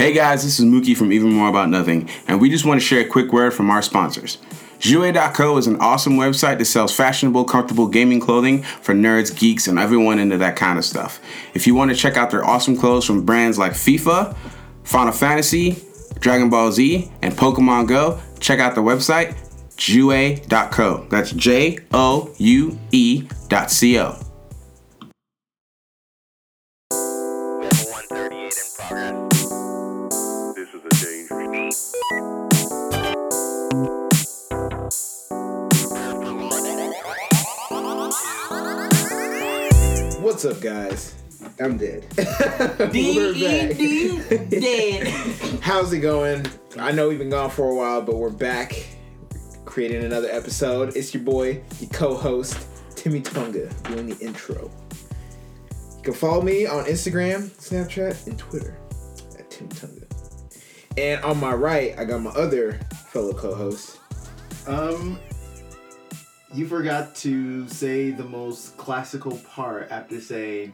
Hey guys, this is Mookie from Even More About Nothing, and we just want to share a quick word from our sponsors. Jouer.co is an awesome website that sells fashionable, comfortable gaming clothing for nerds, geeks, and everyone into that kind of stuff. If you want to check out their awesome clothes from brands like FIFA, Final Fantasy, Dragon Ball Z, and Pokemon Go, check out the website Jouer.co. That's J O U E dot C O. What's up, guys? I'm dead. We're dead. How's it going? I know we've been gone for a while, but we're back, creating another episode. It's your boy, your co-host, Timmy Tunga, doing the intro. You can follow me on Instagram, Snapchat, and Twitter at Timmy Tunga. And on my right, I got my other fellow co-host. Um, you forgot to say the most classical part after saying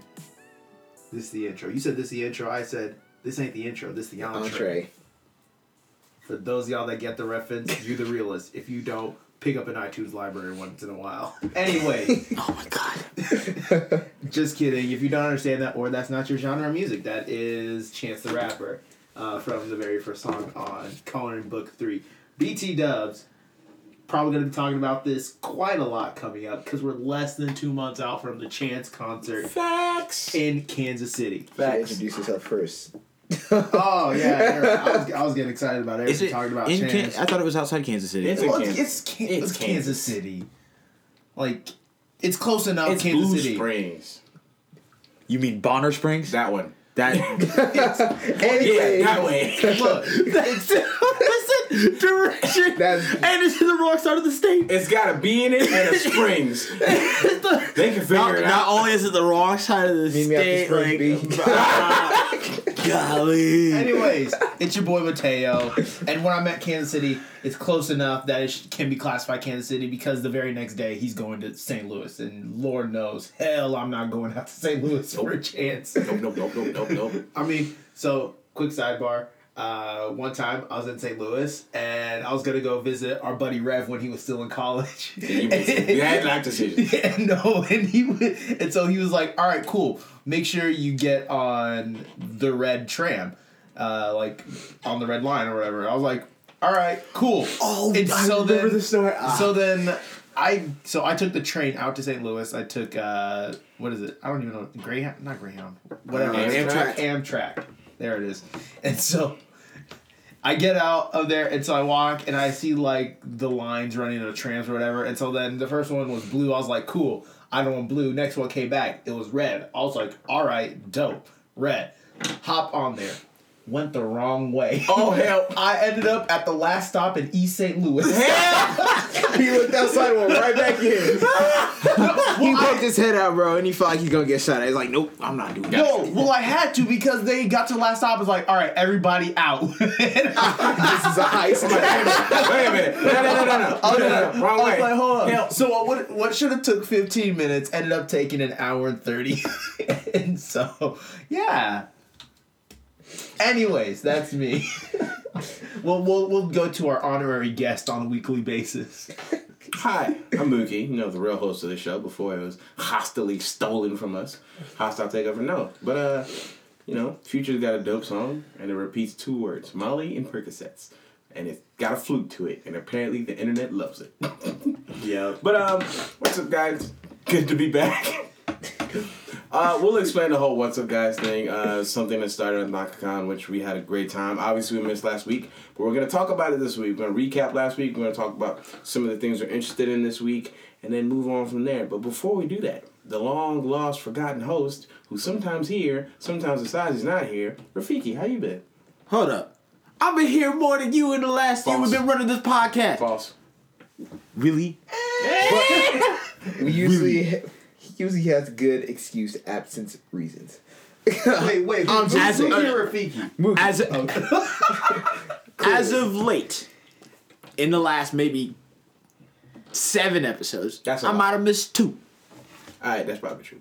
this is the intro. You said this is the intro. I said this ain't the intro. This is the entree. Entree. For those of y'all that get the reference, you're the realist. If you don't, pick up an iTunes library once in a while. Anyway, Oh my god. just kidding. If you don't understand that or that's not your genre of music, that is Chance the Rapper uh, from the very first song on Coloring Book 3. BT Dubs. Probably going to be talking about this quite a lot coming up because we're less than two months out from the Chance concert Facts. in Kansas City. Should introduce yourself first. Oh, yeah. right. I, was, I was getting excited about Is everything it talking about in Can- I thought it was outside Kansas City. It's well, Kansas. it's, Can- It's it's Kansas City. Like, it's close enough, It's Kansas Blue City. Springs. you mean Bonner Springs? That one. That Anyway, that way. Look, that's it. Direction. That's- and it's in the wrong side of the state. It's got a B in it and a Springs. They can figure Not, it not only is it the wrong side of the Meet me the state, Springs like, golly. Anyways, it's your boy Mateo, and when I'm at Kansas City, it's close enough that it can be classified Kansas City because the very next day he's going to St. Louis, and Lord knows, hell, I'm not going out to St. Louis for a chance. Nope, nope, nope, nope, nope, nope. I mean, so quick sidebar. Uh, one time I was in St. Louis and I was gonna go visit our buddy Rev when he was still in college. You, you had life decisions. Yeah, no, and he and so he was like, "All right, cool. Make sure you get on the red tram, uh, like on the red line or whatever." I was like, "All right, cool." Oh, and I so remember then, the story. Ah. So then, I so I took the train out to St. Louis. I took uh, what is it? I don't even know. Greyhound, not Greyhound. Whatever. Amtrak. Amtrak. Amtrak. There it is. And so. I get out of there, and so I walk, and I see like the lines running in the trams or whatever. And so then the first one was blue. I was like, cool. I don't want blue. Next one came back. It was red. I was like, all right, dope. Red. Hop on there. Went the wrong way. Oh, hell. I ended up at the last stop in East St. Louis. Hell! he looked outside and went right back in. he poked his head out, bro, and he felt like he's gonna get shot. At. He's like, nope, I'm not doing that. No, well, I had to because they got to the last stop. It's like, all right, everybody out. this is a heist. Wait a minute. No, no, no, oh, no, no. no, no, no. Wrong I was way. like, hold on. Hell. So what what should have took 15 minutes ended up taking an hour and 30. and so, yeah. Anyways, that's me. well, we'll we'll go to our honorary guest on a weekly basis. Hi, I'm Mookie, you know, the real host of the show before it was hostily stolen from us. Hostile takeover, no. But, uh, you know, Future's got a dope song, and it repeats two words Molly and Percocets. And it's got a flute to it, and apparently the internet loves it. Yeah. But, um, what's up, guys? Good to be back. Uh, we'll explain the whole what's up guys thing. Uh, something that started at NakaCon, which we had a great time. Obviously, we missed last week, but we're gonna talk about it this week. We're gonna recap last week. We're gonna talk about some of the things we're interested in this week, and then move on from there. But before we do that, the long lost, forgotten host, who's sometimes here, sometimes decides he's not here, Rafiki. How you been? Hold up. I've been here more than you in the last year False. we've been running this podcast. False. Really? We usually he usually has good excuse absence reasons. Wait, wait. I'm who's just who's saying. Rafiki? Mookie. As as of late, in the last maybe seven episodes, That's a I lot. might have missed two. All right, that's probably true.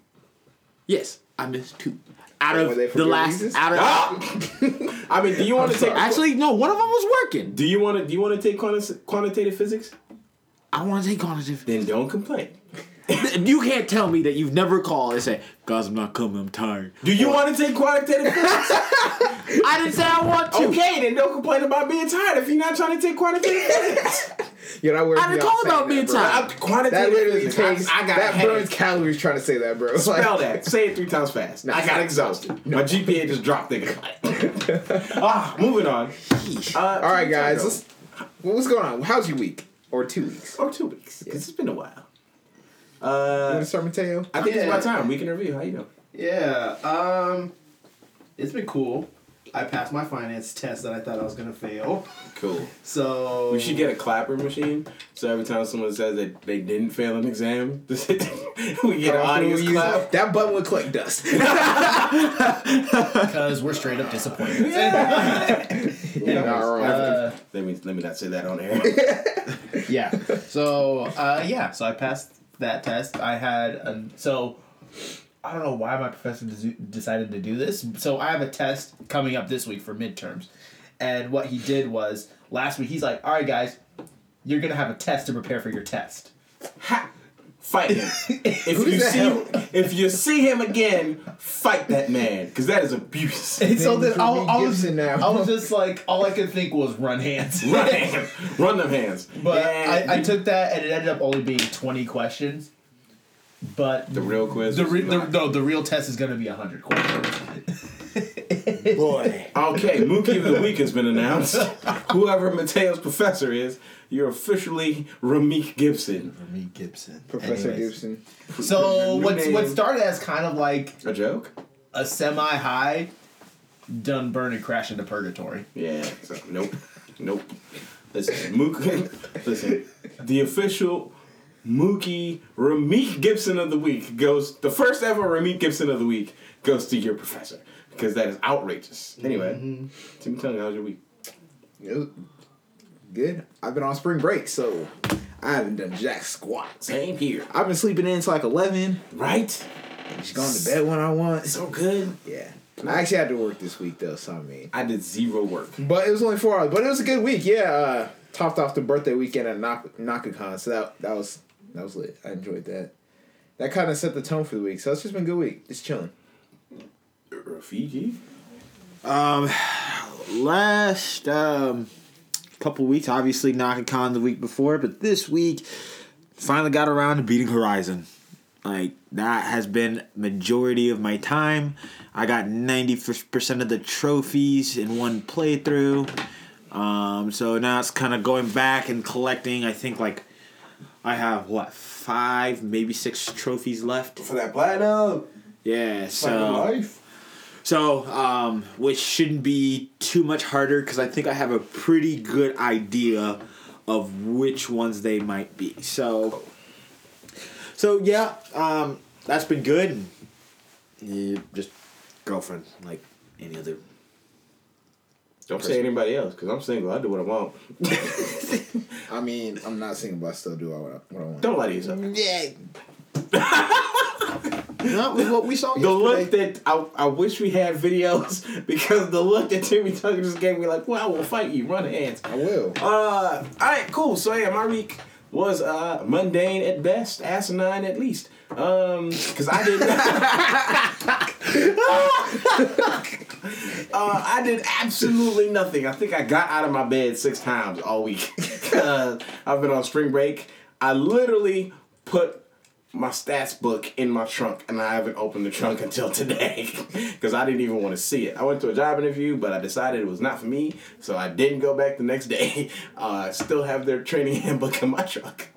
Yes, I missed two. Out Were of the last, reasons? out of Ah! I mean, do you want to take Actually, no. One of them was working. Do you want to? Do you want to take quanti- quantitative physics? I want to take quantitative. Then don't complain. You can't tell me that you've never called and said, "Guys, I'm not coming. I'm tired." Do you want to take quantitative physics? I didn't say I want to. okay, then don't complain about being tired if you're not trying to take quantitative physics. You're not worried I didn't about call about being tired. I- That quantitative literally physics. takes. I, I got that a burns calories trying to say that, bro. Spell that. Say it three times fast. I got exhausted. My GPA just dropped thinking about it. ah, moving on. Uh, All right, guys. Let's, what's going on? How's your week or two weeks? or two weeks because it's been a while. You Uh, want to start, Mateo? I think it's Yeah. about time. We can review. How you doing? Yeah. Um, it's been cool. I passed my finance test that I thought I was gonna fail. Cool. So We should get a clapper machine. So every time someone says that they didn't fail an exam, we get an audience Use- clap. That button would collect dust. because we're straight up disappointed. You're not wrong. Uh, Let me let me not say that on air. yeah. So uh, yeah. So I passed that test. I had a, so I don't know why my professor decided to do this. So I have a test coming up this week for midterms, and what he did was last week he's like, "All right, guys, you're gonna have a test to prepare for your test." ha! Fight him. If you see help? if you see him again, fight that man because that is abuse. And so Then then I, for me, I was Gibson now. I was just like, all I could think was run hands. Run him. Run them hands. But And I, I took that and it ended up only being twenty questions. But the real quiz. the, was re- the no the real test is gonna be hundred questions. Boy. Okay, Mookie of the Week has been announced. Whoever Mateo's professor is, you're officially Ramik Gibson. Me Gibson. Professor Anyways. Gibson. So New what what started as kind of like A joke? a semi high, done burn and crash into purgatory. Yeah. So, nope. Nope. Listen, Mookie. Listen, the official Mookie Ramik Gibson of the Week goes. The first ever Ramik Gibson of the Week goes to your professor because that is outrageous. Anyway, Timmy Tongue, how's your week? It was Good. I've been on spring break, so I haven't done jack squat. Same here. I've been sleeping in until like eleven. Right? Just going to bed when I want. So good. Yeah. I actually had to work this week though, so I mean. I did zero work. But it was only four hours. But it was a good week. Yeah. Uh, topped off the birthday weekend at Nak- NakaCon, so that that was that was lit. I enjoyed that. That kind of set the tone for the week. So it's just been a good week. Just chilling. Rafiki? Um, last um couple weeks, obviously NakaCon the week before, but this week finally got around to beating Horizon. Like that has been majority of my time. I got ninety percent of the trophies in one playthrough. Um, so now it's kind of going back and collecting. I think like I have what five, maybe six trophies left. For that platinum. Yeah, so. So, um, which shouldn't be too much harder because I think I have a pretty good idea of which ones they might be. So, so yeah, um, that's been good. Yeah, just girlfriend, like any other. Don't say anybody else, because I'm single. I do what I want. I mean, I'm not single, but I still do what I, what I want. Don't lie to yourself. Yeah. that was what we saw. The look that I, I wish we had videos because the look that Timmy Tucker just gave me, like, well, I will fight you. Run hands. I will. Uh, all right, cool. So yeah, my week was uh mundane at best, asinine at least. Um, cause I did. uh, I did absolutely nothing. I think I got out of my bed six times all week. uh, I've been on spring break. I literally put my stats book in my trunk and I haven't opened the trunk until today because I didn't even want to see it. I went to a job interview, but I decided it was not for me, so I didn't go back the next day. Uh, I still have their training handbook in my trunk.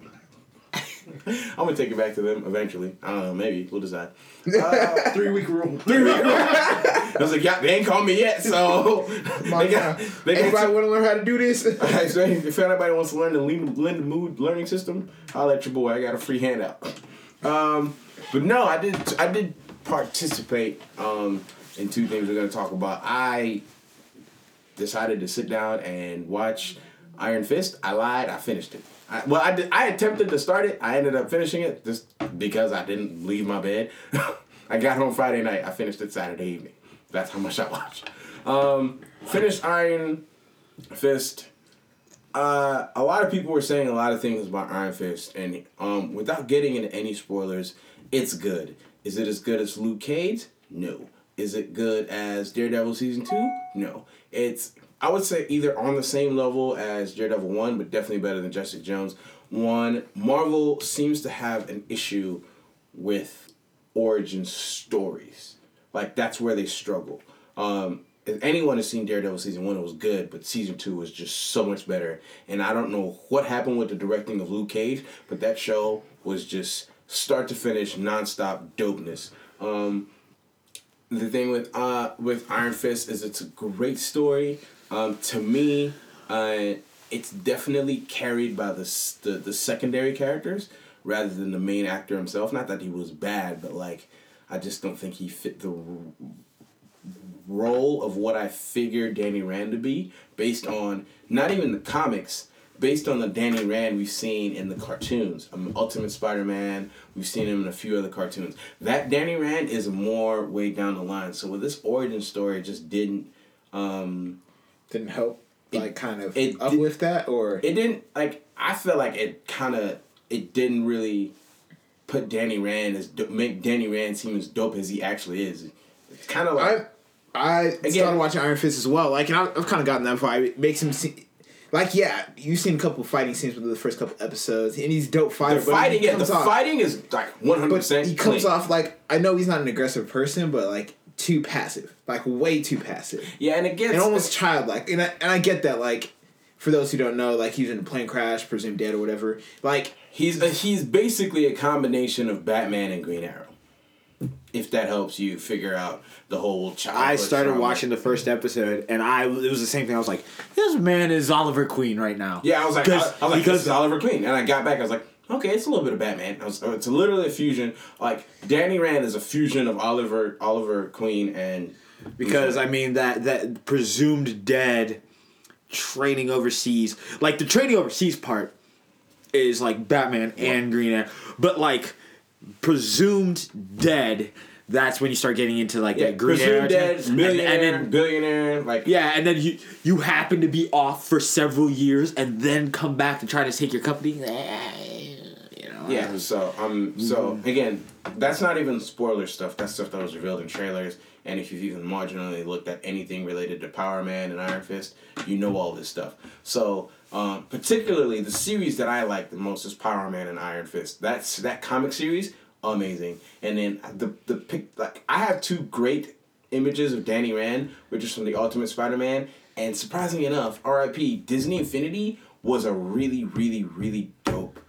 I'm gonna take it back to them eventually. I don't know, maybe we'll decide. Uh, Three week rule. three week rule. I was like, yeah, they ain't called me yet, so My they got. They Anybody want to learn how to do this? Alright, so if anybody wants to learn the Lean Blend Mood learning system, I'll let your boy. I got a free handout. Um, but no, I did. I did participate um, in two things we're gonna talk about. I decided to sit down and watch Iron Fist. I lied. I finished it. I, well, I did. I attempted to start it. I ended up finishing it just because I didn't leave my bed. I got home Friday night. I finished it Saturday evening. That's how much I watched. Um, finished Iron Fist. Uh, a lot of people were saying a lot of things about Iron Fist, and um, without getting into any spoilers, it's good. Is it as good as Luke Cage? No. Is it good as Daredevil season two? No. It's I would say either on the same level as Daredevil one, but definitely better than Jessica Jones. One, Marvel seems to have an issue with origin stories. Like that's where they struggle. Um, if anyone has seen Daredevil season one, it was good, but season two was just so much better. And I don't know what happened with the directing of Luke Cage, but that show was just start to finish nonstop dopeness. Um, the thing with uh with Iron Fist is it's a great story. Um, to me, uh, it's definitely carried by the, the the secondary characters rather than the main actor himself. Not that he was bad, but like I just don't think he fit the role of what I figured Danny Rand to be based on not even the comics, based on the Danny Rand we've seen in the cartoons. Um, Ultimate Spider-Man, we've seen him in a few other cartoons. That Danny Rand is more way down the line. So with this origin story, it just didn't um Didn't help, like, kind of it did- uplift that, or it didn't like I feel like it kind of it didn't really put Danny Rand as make Danny Rand seem as dope as he actually is. It's kind of like I I Again- started watching Iron Fist as well. Like, and I've, I've kind of gotten that vibe. It makes him see, like, yeah, you've seen a couple fighting scenes with the first couple episodes, and he's dope fighter. the but fighting. Yeah, the off, fighting is like one hundred percent. he comes off like I know he's not an aggressive person, but like too passive, like way too passive, Yeah, and it gets and almost childlike. And I, and I get that, like. For those who don't know, like he's in a plane crash, presumed dead or whatever. Like He's a, he's basically a combination of Batman and Green Arrow. If that helps you figure out the whole child. I started watching the first episode, and I it was the same thing. I was like, "This man is Oliver Queen right now." Yeah, I was like, I, I was like, because this is Oliver Queen, and I got back. I was like, okay, it's a little bit of Batman. I was, it's literally a fusion. Like Danny Rand is a fusion of Oliver Oliver Queen and because I mean that that presumed dead training overseas, like the training overseas part is like Batman and Green Arrow, but like presumed dead. That's when you start getting into like yeah, that Green presumed dead, and- millionaire, and then billionaire, like Yeah, and then you you happen to be off for several years and then come back to try to take your company. You know, Yeah, so um, so Mm-hmm. again, that's not even spoiler stuff. That's stuff that was revealed in trailers. And if you've even marginally looked at anything related to Power Man and Iron Fist, you know all this stuff. So um, particularly the series that I like the most is Power Man and Iron Fist. That's that comic series, amazing. And then the the pic like I have two great images of Danny Rand, which is from the Ultimate Spider-Man. And surprisingly enough, R.I.P. Disney Infinity was a really, really, really dope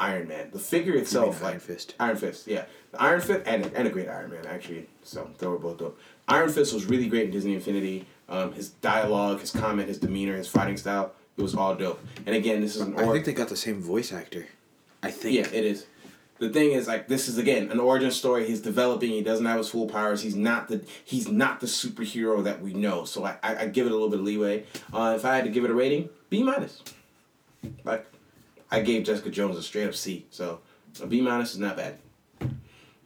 Iron Man. The figure itself, Iron like Fist? Iron Fist, yeah, the Iron Fist and and a great Iron Man actually. So they were both dope. Iron Fist was really great in Disney Infinity. Um, his dialogue, his comment, his demeanor, his fighting style, it was all dope. And again, this is an I think they got the same voice actor. I think. yeah, it is. The thing is, like, this is again an origin story. He's developing. He doesn't have his full powers. He's not the he's not the superhero that we know. So I, I, I give it a little bit of leeway. Uh, if I had to give it a rating, B minus. Like, I gave Jessica Jones a straight up C. So a B minus is not bad.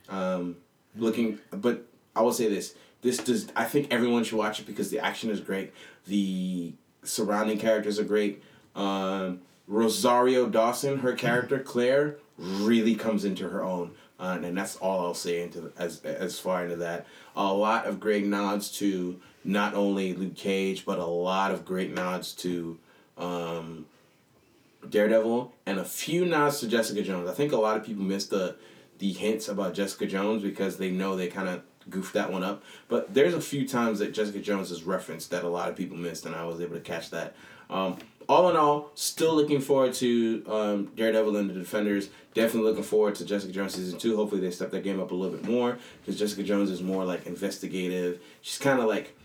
Um, looking, but I will say this: this does. I think everyone should watch it because the action is great. The surrounding characters are great. Um, Rosario Dawson, her character Claire, really comes into her own, uh, and that's all I'll say into as as far into that. A lot of great nods to not only Luke Cage, but a lot of great nods to. Um, Daredevil, and a few nods to Jessica Jones. I think a lot of people missed the the hints about Jessica Jones because they know they kind of goofed that one up. But there's a few times that Jessica Jones is referenced that a lot of people missed, and I was able to catch that. Um, all in all, still looking forward to um, Daredevil and the Defenders. Definitely looking forward to Jessica Jones season two. Hopefully, they step that game up a little bit more because Jessica Jones is more like investigative. She's kind of like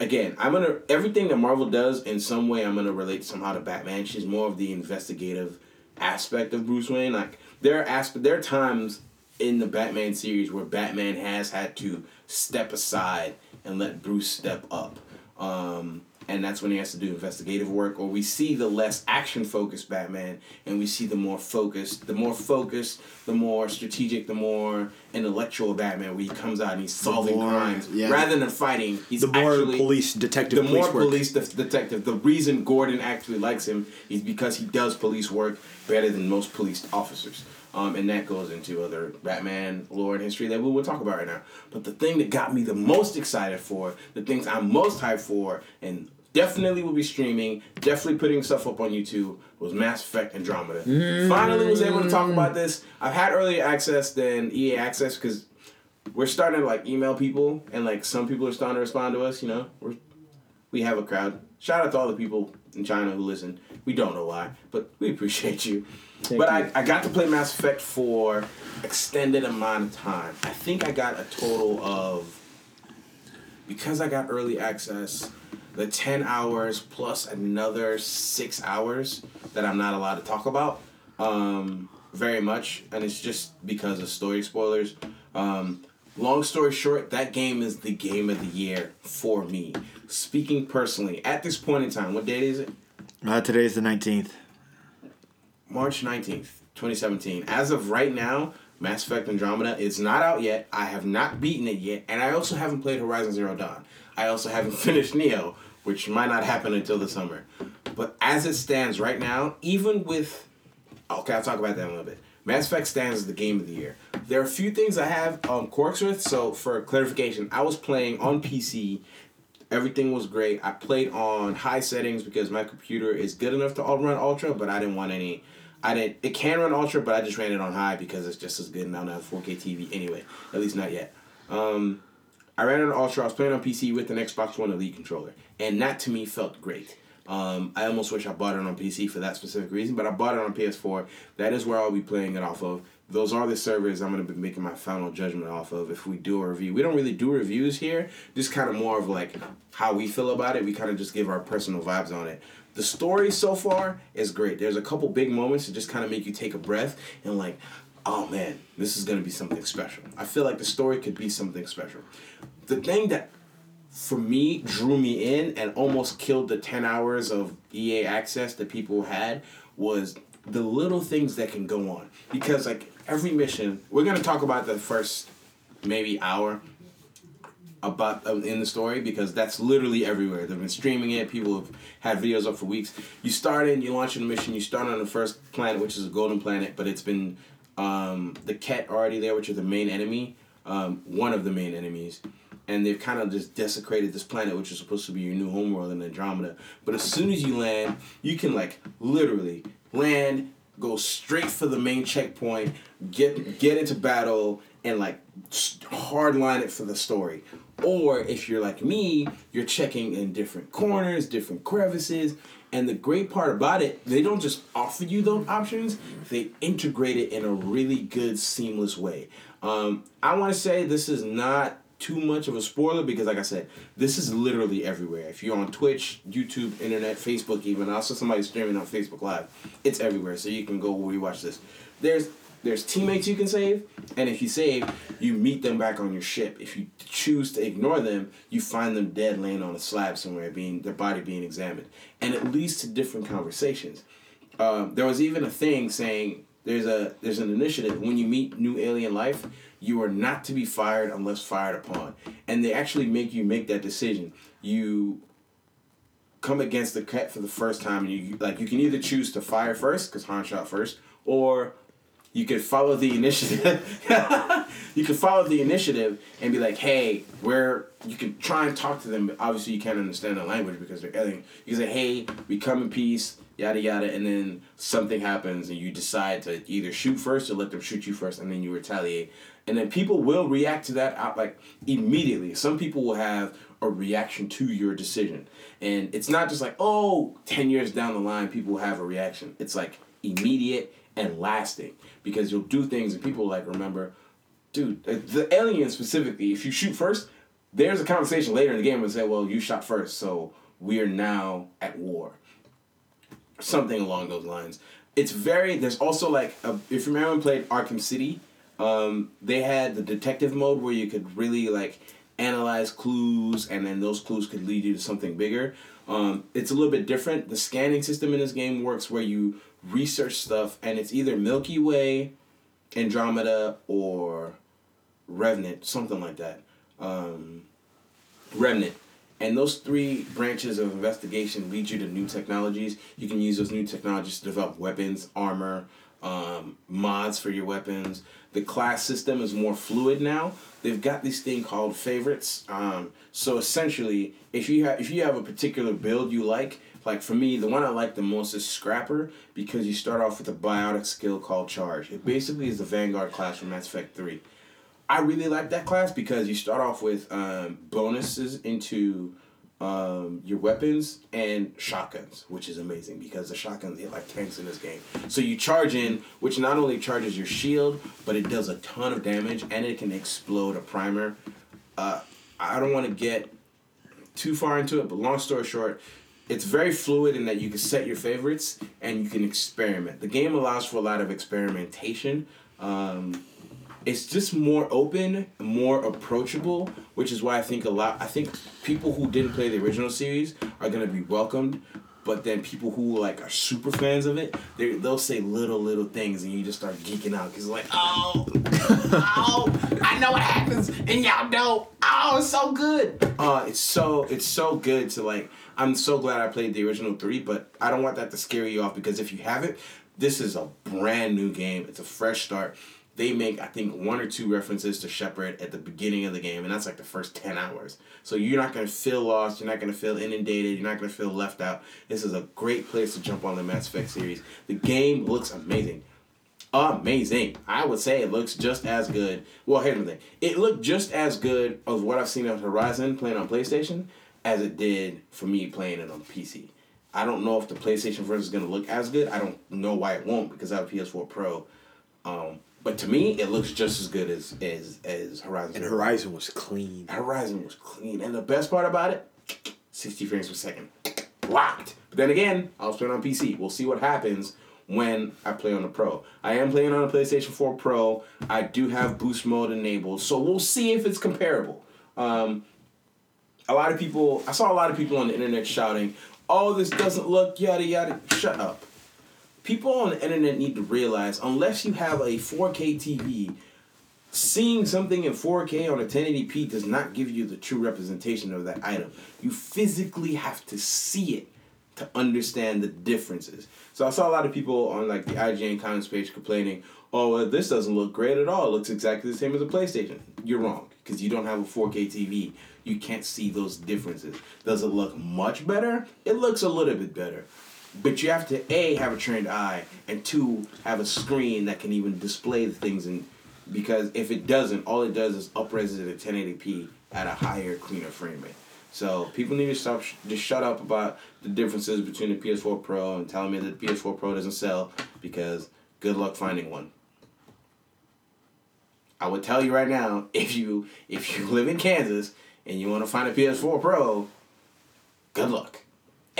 again, I'm gonna everything that Marvel does in some way I'm gonna relate somehow to Batman. She's more of the investigative aspect of Bruce Wayne. Like there are asp- there are times in the Batman series where Batman has had to step aside and let Bruce step up. Um, and that's when he has to do investigative work. Or we see the less action focused Batman, and we see the more focused, the more focused, the more strategic, the more intellectual Batman, where he comes out and he's solving more- crimes yeah. rather than fighting. He's The more actually, police detective the police more work. police de- detective. The reason Gordon actually likes him is because he does police work better than most police officers. Um, and that goes into other Batman lore and history that we will talk about right now. But the thing that got me the most excited for, the things I'm most hyped for, and definitely will be streaming, definitely putting stuff up on YouTube, was Mass Effect Andromeda. Finally was able to talk about this. I've had earlier access than EA access because we're starting to like email people, and like some people are starting to respond to us. You know, we're we have a crowd. Shout out to all the people in China who listen. We don't know why, but we appreciate you. but I, I got to play Mass Effect for extended amount of time. I think I got a total of because I got early access, the ten hours plus another six hours that I'm not allowed to talk about. Um, very much, and it's just because of story spoilers. Um, long story short, that game is the game of the year for me. Speaking personally, at this point in time, what date is it? Uh, is the 19th. March 19th, 2017. As of right now, Mass Effect Andromeda is not out yet. I have not beaten it yet, and I also haven't played Horizon Zero Dawn. I also haven't finished Nioh, which might not happen until the summer. But as it stands right now, even with okay, I'll talk about that in a little bit. Mass Effect stands as the game of the year. There are a few things I have um, quirks with. So for clarification, I was playing on PC. Everything was great. I played on high settings because my computer is good enough to all run ultra, but I didn't want any. I didn't. It can run ultra, but I just ran it on high because it's just as good, and I don't have 4K TV anyway. At least not yet. Um, I ran it on ultra. I was playing on PC with an Xbox One Elite controller, and that to me felt great. Um, I almost wish I bought it on PC for that specific reason, but I bought it on PS4. That is where I'll be playing it off of. Those are the servers I'm going to be making my final judgment off of if we do a review. We don't really do reviews here, just kind of more of like how we feel about it. We kind of just give our personal vibes on it. The story so far is great. There's a couple big moments that just kind of make you take a breath and like, oh man, this is going to be something special. I feel like the story could be something special. The thing that for me drew me in and almost killed the 10 hours of EA access that people had was the little things that can go on. Because like every mission we're going to talk about the first maybe hour about uh, in the story because that's literally everywhere. They've been streaming it. People have had videos up for weeks. You start in you launch in a mission you start on the first planet which is a golden planet but it's been um, the kett already there which is the main enemy um, one of the main enemies and they've kind of just desecrated this planet, which is supposed to be your new homeworld in Andromeda. But as soon as you land, you can like literally land, go straight for the main checkpoint, get get into battle, and like hardline it for the story. Or if you're like me, you're checking in different corners, different crevices. And the great part about it, they don't just offer you those options, they integrate it in a really good, seamless way. Um, I want to say this is not too much of a spoiler because, like I said, this is literally everywhere. If you're on Twitch, YouTube, Internet, Facebook, even I saw somebody streaming on Facebook Live, it's everywhere. So you can go rewatch this. There's there's teammates you can save, and if you save, you meet them back on your ship. If you choose to ignore them, you find them dead laying on a slab somewhere, being their body being examined, and it leads to different conversations. Um, there was even a thing saying there's a there's an initiative when you meet new alien life, you are not to be fired unless fired upon, and they actually make you make that decision. You come against the kett for the first time, and you like you can either choose to fire first because Han shot first, or you could follow the initiative. you could follow the initiative and be like, hey, where you can try and talk to them, but obviously you can't understand the language because they're alien. You can say, hey, we come in peace, yada yada, and then something happens and you decide to either shoot first or let them shoot you first, and then you retaliate. And then people will react to that out like immediately. Some people will have a reaction to your decision. And it's not just like, oh, 10 years down the line, people will have a reaction. It's like immediate and lasting because you'll do things and people like remember, dude, the alien specifically, if you shoot first, there's a conversation later in the game and say, well, you shot first, so we are now at war. Something along those lines. It's very, there's also like, a, if you remember when played Arkham City, um, they had the detective mode where you could really like analyze clues, and then those clues could lead you to something bigger. Um, it's a little bit different. The scanning system in this game works where you research stuff, and it's either Milky Way, Andromeda, or Revenant, something like that. Um, Remnant. And those three branches of investigation lead you to new technologies. You can use those new technologies to develop weapons, armor, um, mods for your weapons. The class system is more fluid now. They've got this thing called favorites. Um, so essentially, if you have if you have a particular build you like, like for me, the one I like the most is Scrapper because you start off with a biotic skill called Charge. It basically is the Vanguard class from Mass Effect Three. I really like that class because you start off with um, bonuses into um, your weapons and shotguns, which is amazing because the shotguns hit like tanks in this game. So you charge in, which not only charges your shield, but it does a ton of damage and it can explode a primer. Uh, I don't want to get too far into it, but long story short, it's very fluid in that you can set your favorites and you can experiment. The game allows for a lot of experimentation. Um, it's just more open, more approachable, which is why I think a lot. I think people who didn't play the original series are gonna be welcomed, but then people who like are super fans of it, they they'll say little little things, and you just start geeking out because like, oh, oh, I know what happens, and y'all don't. Oh, it's so good. Uh, it's so it's so good to like. I'm so glad I played the original three, but I don't want that to scare you off because if you haven't, this is a brand new game. It's a fresh start they make I think one or two references to Shepard at the beginning of the game, and that's like the first ten hours. So you're not gonna feel lost. You're not gonna feel inundated. You're not gonna feel left out. This is a great place to jump on the Mass Effect series. The game looks amazing, amazing. I would say it looks just as good. Well, here's the thing: it looked just as good of what I've seen on Horizon playing on PlayStation as it did for me playing it on PC. I don't know if the PlayStation version is gonna look as good. I don't know why it won't because I have a PS4 Pro. Um, but to me, it looks just as good as as as Horizon. And Horizon was clean. Horizon was clean, and the best part about it, sixty frames per second, locked. But then again, I was playing on PC. We'll see what happens when I play on the Pro. I am playing on a PlayStation Four Pro. I do have boost mode enabled, so we'll see if it's comparable. Um, a lot of people, I saw a lot of people on the internet shouting, "Oh, this doesn't look yada yada." Shut up people on the internet need to realize unless you have a 4K TV, seeing something in 4K on a 1080p does not give you the true representation of that item. You physically have to see it to understand the differences. So I saw a lot of people on like the IGN comments page complaining, "Oh, well, this doesn't look great at all. It looks exactly the same as a PlayStation." You're wrong because you don't have a 4K TV. You can't see those differences. Does it look much better? It looks a little bit better. But you have to a have a trained eye and two have a screen that can even display the things and because if it doesn't, all it does is upres it at 1080p at a higher, cleaner frame rate. So people need to stop just shut up about the differences between the PS4 Pro and telling me that the PS4 Pro doesn't sell because good luck finding one. I would tell you right now if you if you live in Kansas and you want to find a PS4 Pro, good luck.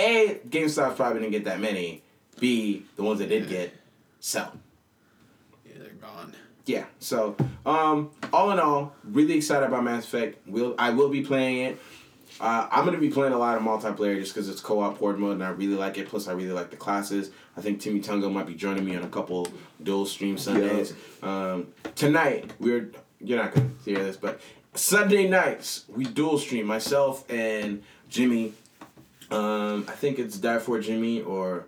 A, GameStop probably didn't get that many. B, the ones that did get, sell. Yeah, they're gone. Yeah. So, um, all in all, really excited about Mass Effect. Will I will be playing it. Uh, I'm gonna be playing a lot of multiplayer just because it's co-op horde mode and I really like it. Plus, I really like the classes. I think Timmy Tungo might be joining me on a couple dual stream Sundays. Um, tonight we're you're not gonna hear this, but Sunday nights we dual stream myself and Jimmy. Um, I think it's Die for Jimmy or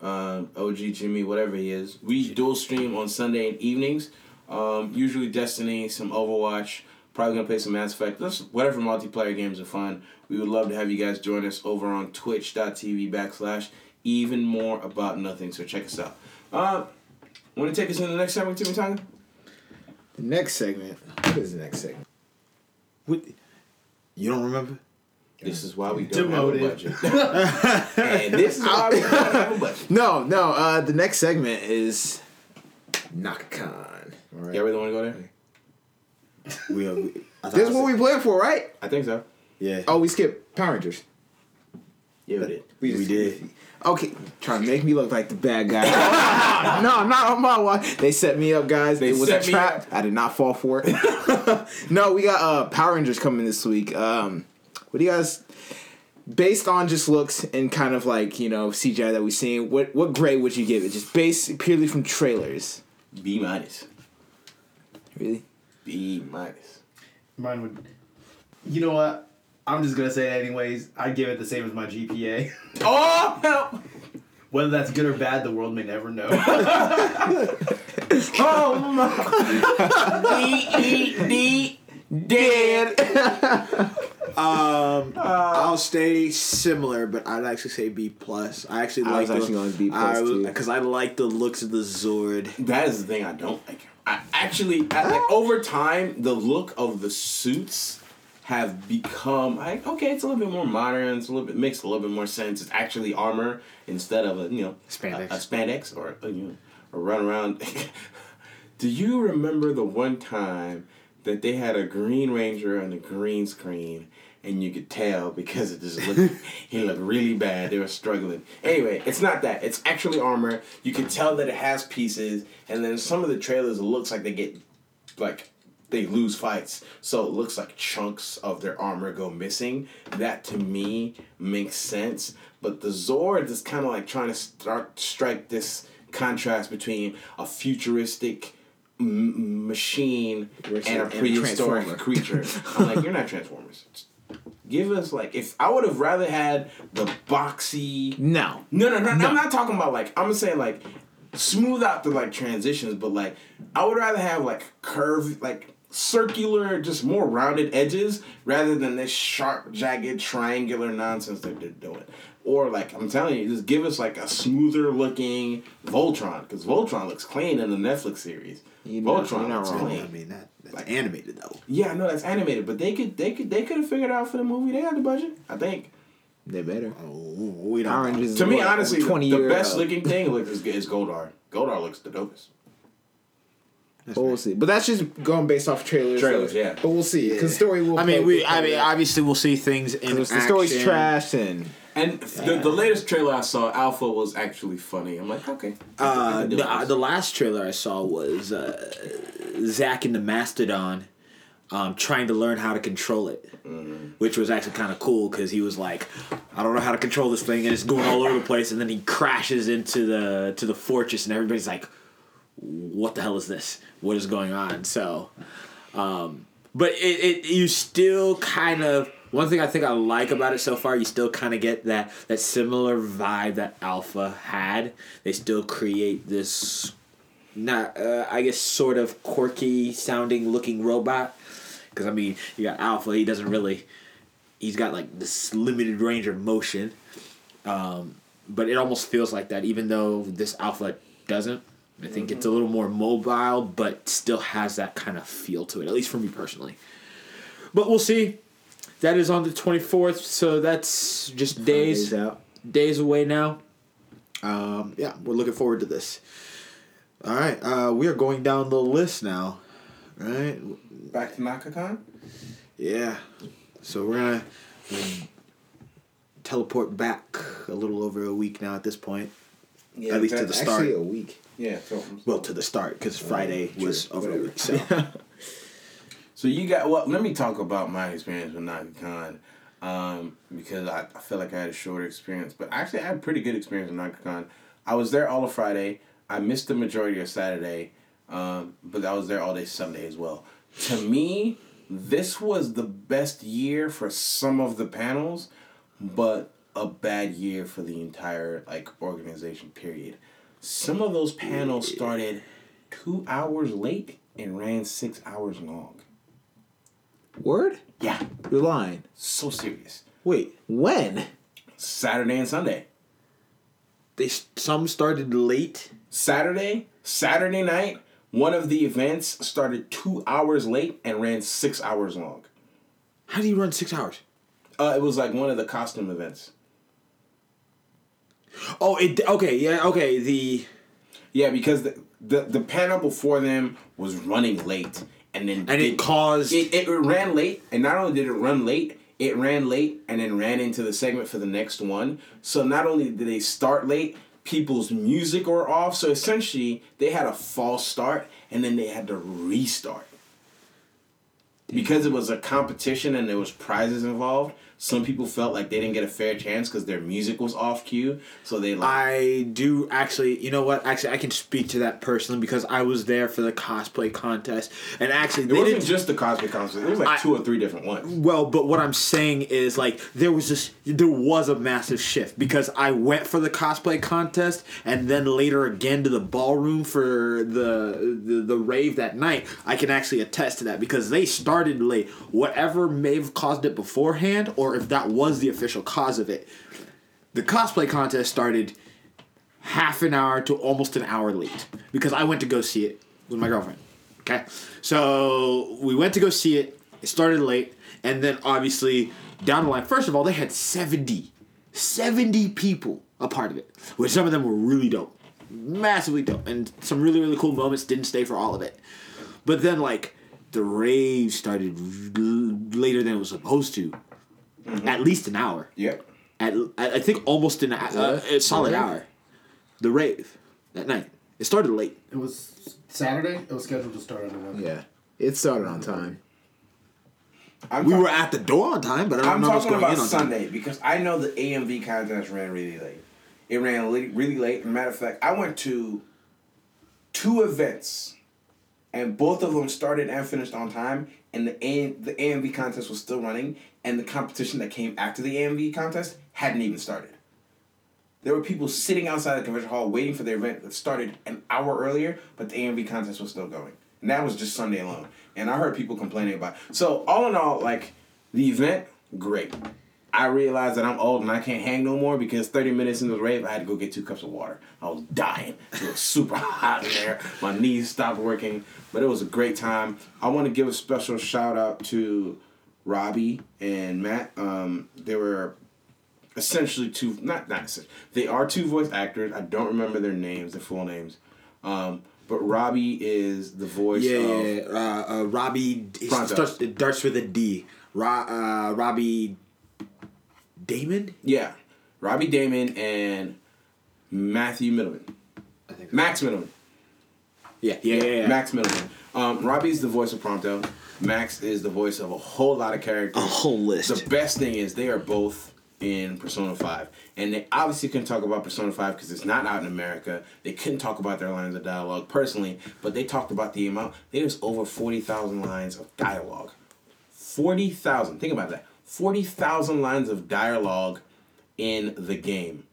um, OG Jimmy, whatever he is. We dual stream on Sunday and evenings. Um, usually Destiny, some Overwatch. Probably gonna play some Mass Effect. Just whatever multiplayer games are fun. We would love to have you guys join us over on Twitch.tv backslash even more about nothing. So check us out. Uh, want to take us into the next segment, Timmy Tonga? The next segment. What is the next segment? What? You don't remember? This is why we don't Demoted. have a budget. and this is why we don't have a budget. No, no. Uh, the next segment is Nakacon. All right. Yeah, really want to go there? We, uh, we I thought This I is what we playing for, right? I think so. Yeah. Oh, we skipped Power Rangers. Yeah, we did. We, We just- did. Okay, trying to make me look like the bad guy. no, not on my watch. They set me up, guys. They it was set a me trap. up. I did not fall for it. no, we got uh, Power Rangers coming this week. Um, what do you guys? Based on just looks and kind of like you know CGI that we've seen, what what grade would you give it? Just based purely from trailers. B minus. Really? B minus. Mine would. You know what? I'm just gonna say it anyways. I give it the same as my GPA. Oh no! Whether that's good or bad, the world may never know. Oh my! D E D dead. Um, I'll stay similar, but I'd actually say B plus. I actually I like was the, actually going B plus, too. because I like the looks of the Zord. That is the thing I don't like. I actually, I, like over time, the look of the suits have become like okay, it's a little bit more modern. It's a little bit makes a little bit more sense. It's actually armor instead of a you know Spandex. a, a spandex or a, you know a run around. Do you remember the one time that they had a Green Ranger on the green screen? And you could tell because it just looked, he looked really bad. They were struggling. Anyway, it's not that. It's actually armor. You can tell that it has pieces, and then some of the trailers it looks like they get like they lose fights. So it looks like chunks of their armor go missing. That to me makes sense. But the Zord is kind of like trying to start strike this contrast between a futuristic m- machine and a prehistoric creature. I'm like, you're not Transformers. Give us like if I would have rather had the boxy No. no, no, no, no. I'm not talking about like I'm saying like smooth out the like transitions, but like I would rather have like curve, like circular, just more rounded edges rather than this sharp, jagged, triangular nonsense that they're doing. Or like I'm telling you, just give us like a smoother looking Voltron because Voltron looks clean in the Netflix series. You're not- Voltron you're not wrong. clean. I mean that that's Like- animated though. Yeah, I know that's animated, but they could they could they could have figured out for the movie. They had the budget, I think. They better. Oh, we don't. Power is To me, what, honestly, the, 20 the year, best looking thing looks is, is Goldar. Goldar looks the dopest. That's But we'll right. see. But that's just going based off trailers. Trailers, so- yeah. But we'll see. Because the story will. I mean, we. I mean, obviously, we'll see things in the story's trash and And the, the latest trailer I saw, Alpha was actually funny. I'm like, okay. Uh, the, uh, the last trailer I saw was uh, Zack and the Mastodon um, trying to learn how to control it, which was actually kind of cool because he was like, "I don't know how to control this thing," and it's going all over the place, and then he crashes into the to the fortress, and everybody's like, "What the hell is this? What is going on?" So, um, but it, it you still kind of one thing I think I like about it so far, you still kind of get that that similar vibe that Alpha had. They still create this not uh, I guess sort of quirky sounding looking robot. Because I mean, you got Alpha. He doesn't really. He's got like this limited range of motion, um, but it almost feels like that. Even though this Alpha doesn't, I think it's a little more mobile, but still has that kind of feel to it. At least for me personally. But we'll see. That is on the twenty fourth, so that's just days days out. days away now. Um, yeah, we're looking forward to this. All right, uh, we are going down the list now. Right? Back to Nakakon? Yeah. So we're gonna um, teleport back a little over a week now at this point. Yeah, At least to the start. Actually, a week. Yeah, so, Well, to the start because Friday was over a week. So so you got, well, let me talk about my experience with Nakakon. Um, because I, I feel like I had a shorter experience, but actually I had a pretty good experience with Nakakon. I was there all of Friday. I missed the majority of Saturday, um, but I was there all day Sunday as well. To me, this was the best year for some of the panels, but a bad year for the entire like organization period. Some of those panels started two hours late and ran six hours long. Word? Yeah, You're lying. so serious. wait, When? Saturday and Sunday. they some started late. Saturday, Saturday night, one of the events started two hours late and ran six hours long. How do you run six hours? Uh, it was like one of the costume events. Oh, it okay. Yeah, okay. The Yeah, because the the, the panel before them was running late, and then and it caused it, it ran late, and not only did it run late, it ran late and then ran into the segment for the next one. So not only did they start late, people's music were off. So essentially, they had a false start and then they had to restart. Because it was a competition and there was prizes involved, some people felt like they didn't get a fair chance because their music was off cue. So they like I do actually, you know what? Actually, I can speak to that personally because I was there for the cosplay contest, and actually, it wasn't just the cosplay contest. It was like I- two or three different ones. well, but what I'm saying is like there was this, there was a massive shift because I went for the cosplay contest and then later again to the ballroom for the the, the rave that night. I can actually attest to that because they started late. Whatever may have caused it beforehand, or if that was the official cause of it, the cosplay contest started half an hour to almost an hour late because I went to go see it with my girlfriend. Okay, so we went to go see it. It started late, and then obviously down the line. First of all, they had 70, 70 people a part of it, which some of them were really dope, massively dope, and some really really cool moments. Didn't stay for all of it, but then like the rave started later than it was supposed to, at least an hour Yeah. at I I think almost an uh, a solid rave? hour. The rave that night. It started late. It was Saturday. It was scheduled to start on Monday. Yeah, it started on time. I'm We talk- were at the door on time, but I don't I'm know what's talking going about in on time. Sunday because I know the AMV contest ran really late. It ran li- really late. Matter of fact, I went to two events, and both of them started and finished on time. And the A- the AMV contest was still running, and the competition that came after the AMV contest hadn't even started. There were people sitting outside the convention hall waiting for their event that started an hour earlier, but the AMV contest was still going. And that was just Sunday alone. And I heard people complaining about it. So all in all, like the event, great. I realized that I'm old and I can't hang no more because 30 minutes into the rave, I had to go get two cups of water. I was dying. It was super hot in there. My knees stopped working, but it was a great time. I want to give a special shout out to Robbie and Matt. Um, they were essentially two not not essentially, they are two voice actors. I don't remember their names, their full names. Um, but Robbie is the voice Yeah, of yeah. Uh, uh, Robbie. Starts. It starts with a D. Ro, uh, Robbie. Daymond. yeah, Robbie Daymond and Matthew Mittelman. I think. Max Mittelman. Yeah, yeah, yeah. yeah. Max Mittelman. Um, Robbie's the voice of Prompto. Max is the voice of a whole lot of characters. A whole list. The best thing is they are both in Persona 5. And they obviously couldn't talk about Persona 5 because it's not out in America. They couldn't talk about their lines of dialogue personally, but they talked about the amount. There's over 40,000 lines of dialogue. 40,000. Think about that. 40,000 lines of dialogue in the game.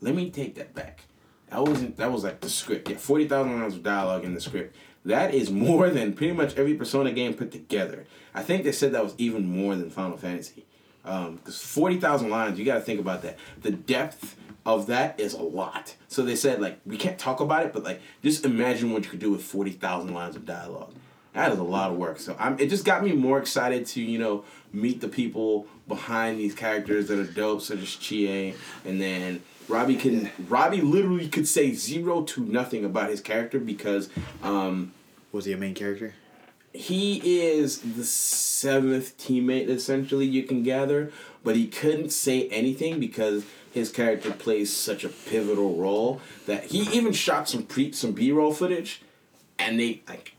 Let me take that back. That wasn't that was like the script. Yeah, 40,000 lines of dialogue in the script. That is more than pretty much every Persona game put together. I think they said that was even more than Final Fantasy. Um, because 40,000 lines, you got to think about that. The depth of that is a lot. So they said, like, we can't talk about it, but, like, just imagine what you could do with 40,000 lines of dialogue. That is a lot of work. So I'm, it just got me more excited to, you know, meet the people behind these characters that are dope, such as Chie. And then Robbie can, Robbie literally could say zero to nothing about his character because, um, Was he a main character? he is the seventh teammate essentially you can gather but he couldn't say anything because his character plays such a pivotal role that he even shot some pre some b-roll footage and they like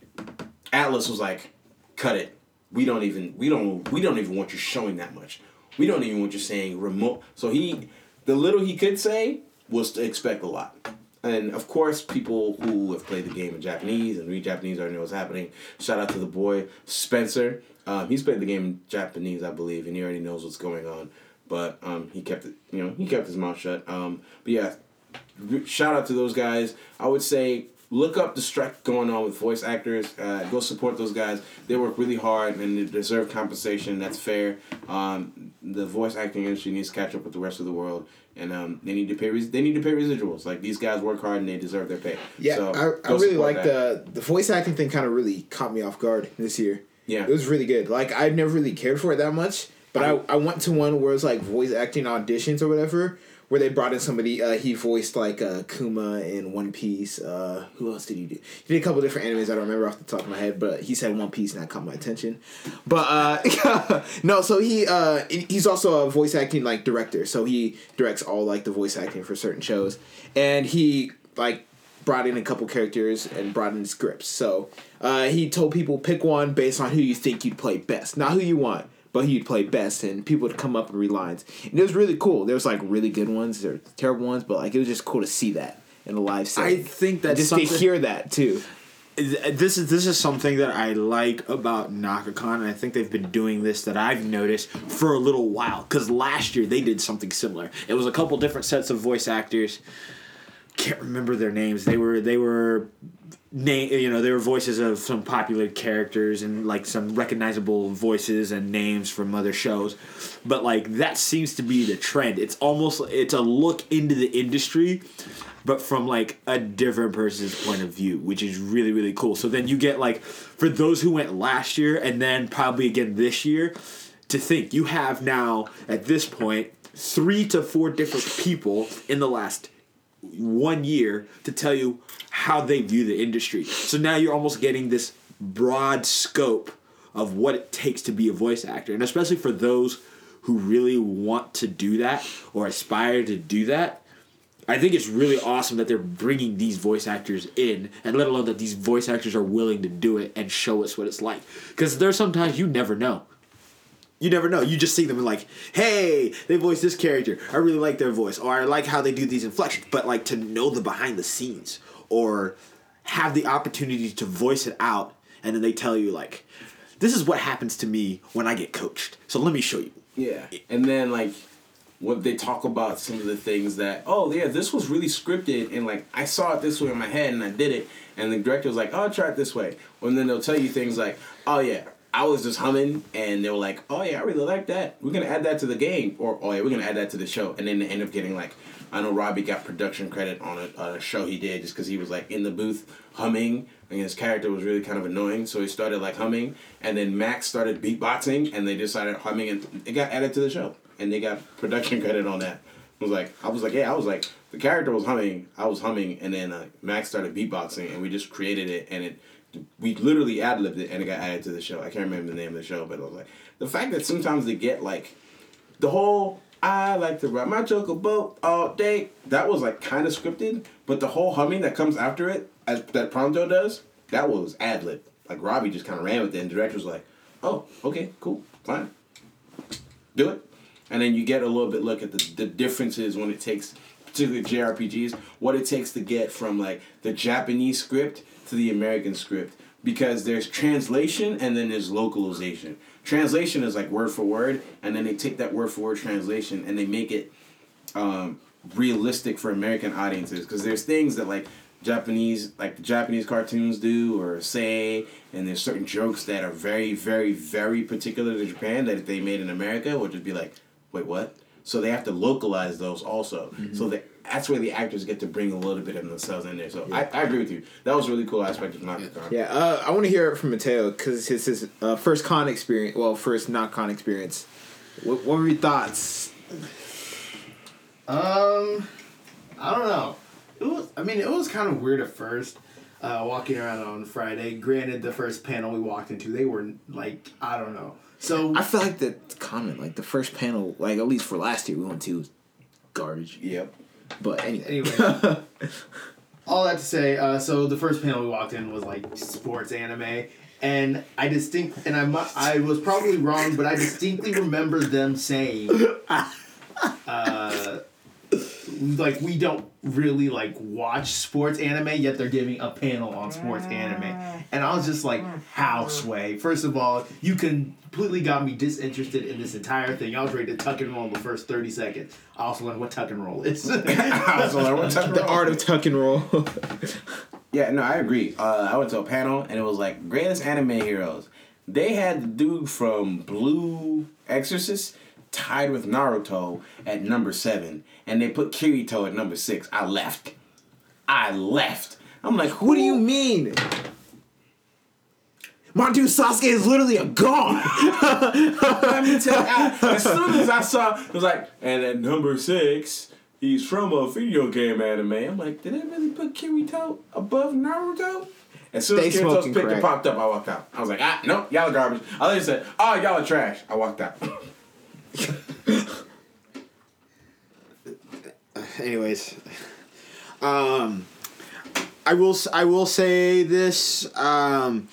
Atlus was like cut it we don't even we don't we don't even want you showing that much we don't even want you saying remote so he the little he could say was to expect a lot and of course, people who have played the game in Japanese and read Japanese already know what's happening. Shout out to the boy Spencer. Um, he's played the game in Japanese, I believe, and he already knows what's going on. But um, he kept it, you know, he kept his mouth shut. Um, but yeah, shout out to those guys. I would say look up the strike going on with voice actors. Uh, go support those guys. They work really hard and they deserve compensation. That's fair. Um, the voice acting industry needs to catch up with the rest of the world, and um, they need to pay. Res- they need to pay residuals. Like these guys work hard and they deserve their pay. Yeah, So, I, I really like that. the the voice acting thing. Kind of really caught me off guard this year. Yeah. it was really good. Like I've never really cared for it that much, But I, I went to one where it's like voice acting auditions or whatever, where they brought in somebody. Uh, he voiced like uh, Kuma in One Piece. Uh, who else did he do? He did a couple different animes I don't remember off the top of my head, but he said One Piece and that caught my attention. But uh, no, so he uh, he's also a voice acting like director. So he directs all like the voice acting for certain shows, and he like brought in a couple characters and brought in scripts. So uh, he told people pick one based on who you think you'd play best, not who you want, but you'd play best, and people would come up and read lines. And it was really cool. There was like really good ones, there terrible ones, but like it was just cool to see that in a live set. I think that's just something- to hear that too. this is this is something that I like about NakaCon, and I think they've been doing this that I've noticed for a little while. Because last year they did something similar. It was a couple different sets of voice actors. Can't remember their names. They were they were name you know there were voices of some popular characters and like some recognizable voices and names from other shows. But like that seems to be the trend. It's almost it's a look into the industry but from like a different person's point of view which is really really cool. So then you get like for those who went last year and then probably again this year to think you have now at this point three to four different people in the last one year to tell you how they view the industry. So now you're almost getting this broad scope of what it takes to be a voice actor. And especially for those who really want to do that or aspire to do that, I think it's really awesome that they're bringing these voice actors in, and let alone that these voice actors are willing to do it and show us what it's like. Because there's sometimes you never know. You never know. You just see them and like, hey, they voice this character. I really like their voice, or I like how they do these inflections. But like to know the behind the scenes, or have the opportunity to voice it out, and then they tell you like, this is what happens to me when I get coached. So let me show you. Yeah, and then like what they talk about some of the things that oh yeah this was really scripted and like I saw it this way in my head and I did it and the director was like oh try it this way and then they'll tell you things like oh yeah I was just humming and they were like oh yeah I really like that. We're gonna add that to the game. Or oh yeah we're gonna add that to the show. And then they end up getting like I know Robbie got production credit on a, on a show he did just because he was like in the booth humming and his character was really kind of annoying so he started like humming. And then Max started beatboxing and they decided humming and it got added to the show and they got production credit on that. I was like, I was like, yeah, I was like, the character was humming, I was humming, and then uh, Max started beatboxing, and we just created it, and it, we literally ad libbed it, and it got added to the show. I can't remember the name of the show, but I was like, the fact that sometimes they get like, the whole I like to ride my chocobo all day. That was like kind of scripted, but the whole humming that comes after it, as that Prompto does, that was ad lib. Like Robbie just kind of ran with it, and the director was like, "Oh, okay, cool, fine, do it." And then you get a little bit look at the, the differences when it takes, particularly JRPGs, what it takes to get from like the Japanese script to the American script. Because there's translation and then there's localization. Translation is like word for word, and then they take that word for word translation and they make it um, realistic for American audiences. Because there's things that like Japanese, like the Japanese cartoons do or say, and there's certain jokes that are very, very, very particular to Japan that if they made in America would just be like, wait, what? So they have to localize those also. So that that's where the actors get to bring a little bit of themselves in there. So I, I agree with you. That was a really cool aspect of Nakakon. Yeah, uh, I want to hear it from Mateo because it's his uh, first con experience. Well, first not con experience. What, what were your thoughts? Um, I don't know. It was. I mean, it was kind of weird at first. Uh, walking around on Friday. Granted, the first panel we walked into, they were like, I don't know. So I feel like the comment, like the first panel, like at least for last year we went to, was garbage. Yep. But anyway, Anyway. all that to say, uh, so the first panel we walked in was like sports anime, and I distinct and I mu- I was probably wrong, but I distinctly remember them saying, uh, like we don't really like watch sports anime, yet they're giving a panel on sports anime, and I was just like, how sway? First of all, you completely got me disinterested in this entire thing. I was ready to tuck and roll in the first thirty seconds. I also learned what tuck and roll is. so like, what type of the art of tuck and roll. Yeah, no, I agree. Uh, I went to a panel and it was like greatest anime heroes. They had the dude from Blue Exorcist tied with Naruto at number seven, and they put Kirito at number six. I left. I left. I'm like, who what do you mean? My dude Sasuke is literally a god. Let me tell you, I- as soon as I saw, it was like, and at number six, he's from a video game anime. I'm like, did they really put Kirito above Naruto? As soon as Kirito's picture crack. popped up, I walked out. I was like, ah, nope, y'all are garbage. I later said, oh, y'all are trash. I walked out. anyways um i will i will say this um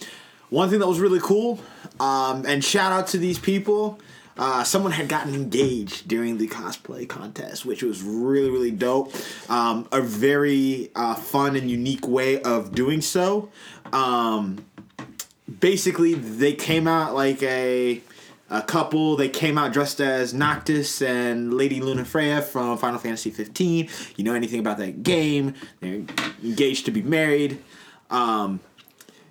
one thing that was really cool um and shout out to these people uh, someone had gotten engaged during the cosplay contest, which was really, really dope. Um, a very uh, fun and unique way of doing so. Um, basically, they came out like a a couple. They came out dressed as Noctis and Lady Lunafreya from Final Fantasy 15. You know anything about that game? They're engaged to be married. Um,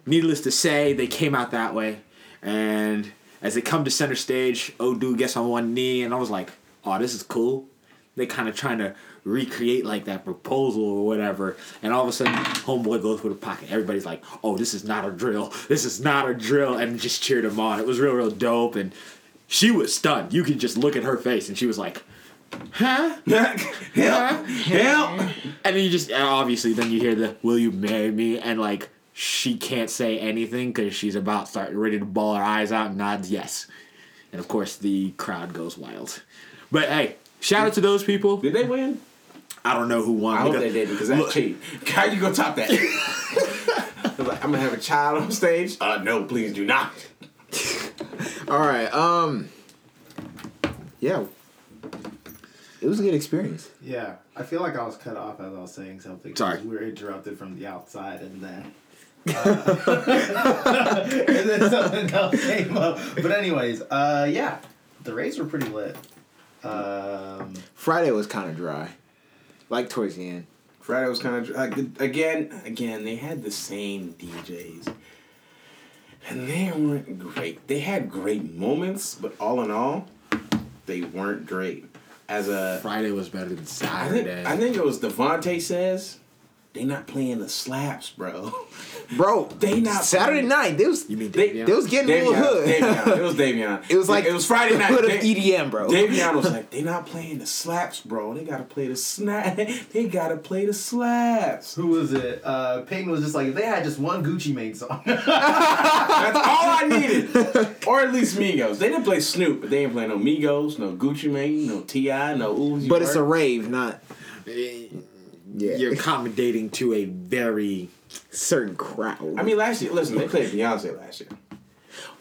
needless to say, they came out that way. And as they come to center stage, Odu gets on one knee, and I was like, "Oh, this is cool." They kind of trying to recreate like that proposal or whatever, and all of a sudden, homeboy goes for the pocket. Everybody's like, "Oh, this is not a drill. This is not a drill," and just cheered him on. It was real, real dope, and she was stunned. You could just look at her face, and she was like, "Huh?" help, help. And then you just uh, obviously then you hear the "Will you marry me?" and like she can't say anything because she's about start ready to ball her eyes out and nods yes, and of course the crowd goes wild. But hey, shout out to those people. Did they win? I don't know who won. I hope because- they did because that's cheap. How you gonna top that? They're like, I'm gonna have a child on stage. Uh, no, please do not. All right. Um. Yeah. It was a good experience. Yeah, I feel like I was cut off as I was saying something. Sorry. we were interrupted from the outside, and then uh, and then something else came up. But anyways, uh, yeah, the rays were pretty lit. Um, Friday was kind of dry, like towards the end. Friday was kind of like again, again. They had the same DJs, and they weren't great. They had great moments, but all in all, they weren't great. As a, Friday was better than I think, Saturday. I think it was Devonte says, they not playing the slaps, bro. Bro, They not Saturday playing- night. They was you mean They- they was getting a little hood. Davion. It was Davion. It was like it was Friday night. hood of EDM, bro. Davion was like, they not playing the slaps, bro. They gotta play the snap. They gotta play the slaps. who was it? Uh, Peyton was just like, if they had just one Gucci Mane song. That's all I needed. or at least Migos. They didn't play Snoop, but they didn't play no Migos, no Gucci Mane, no T.I., no Uzi. but it's a rave, not yeah. You're accommodating to a very. certain crowd. I mean, last year, listen, they played Beyonce last year.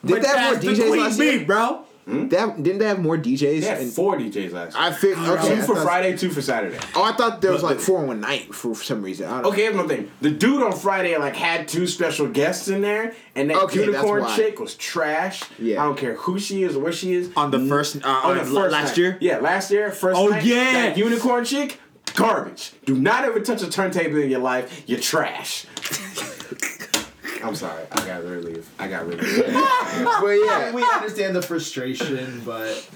did they have more DJs last bee, year? bro. Hmm? They have- didn't they have more DJs? They had And- four DJs last year. I figured. Okay, two I for thought- Friday, two for Saturday. Oh, I thought there was like four in one night for some reason. I don't Okay, here's my thing. The dude on Friday like had two special guests in there, and that Okay, unicorn chick was trash. Yeah. I don't care who she is or where she is. On the mm. first- uh, on the uh, last night. year? Yeah, last year, first Oh, night. yeah. That unicorn chick, garbage. Do not ever touch a turntable in your life. You're trash. I'm sorry. I got to leave. I got to leave. But yeah, we understand the frustration, but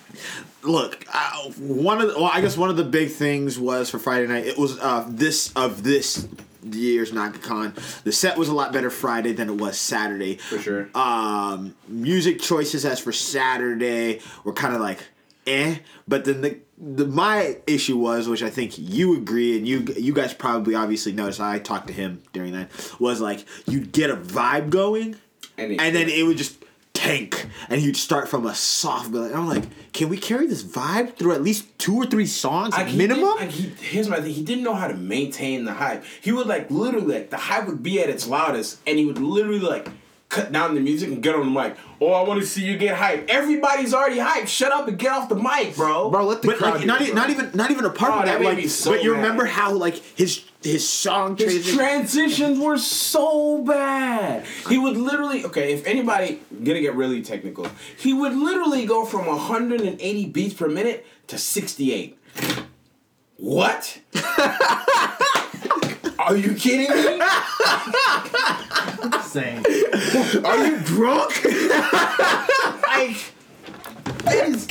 look uh, one of the, well i guess one of the big things was for friday night it was uh this of this year's NakaCon. the set was a lot better friday than it was saturday For sure. um music choices as for saturday were kind of like eh but then the the my issue was which i think you agree and you you guys probably obviously noticed i talked to him during that was like you'd get a vibe going And it- and then it would just tank and you'd start from a soft but i'm like can we carry this vibe through at least two or three songs Like, minimum like, he, here's my thing. He didn't know how to maintain the hype. He would like literally like the hype would be at its loudest, and he would literally like cut down the music and get on the mic. Oh, I want to see you get hyped. Everybody's already hyped. Shut up and get off the mic, bro. bro, let the but crowd. like do not, it, bro. not even not even a part Oh, of that that like me so but you mad. remember how like his his song His transition- transitions were so bad. He would literally okay. If anybody gonna get really technical, he would literally go from 180 beats per minute to 68. What? Are you kidding me? same. Are you drunk? Like, that is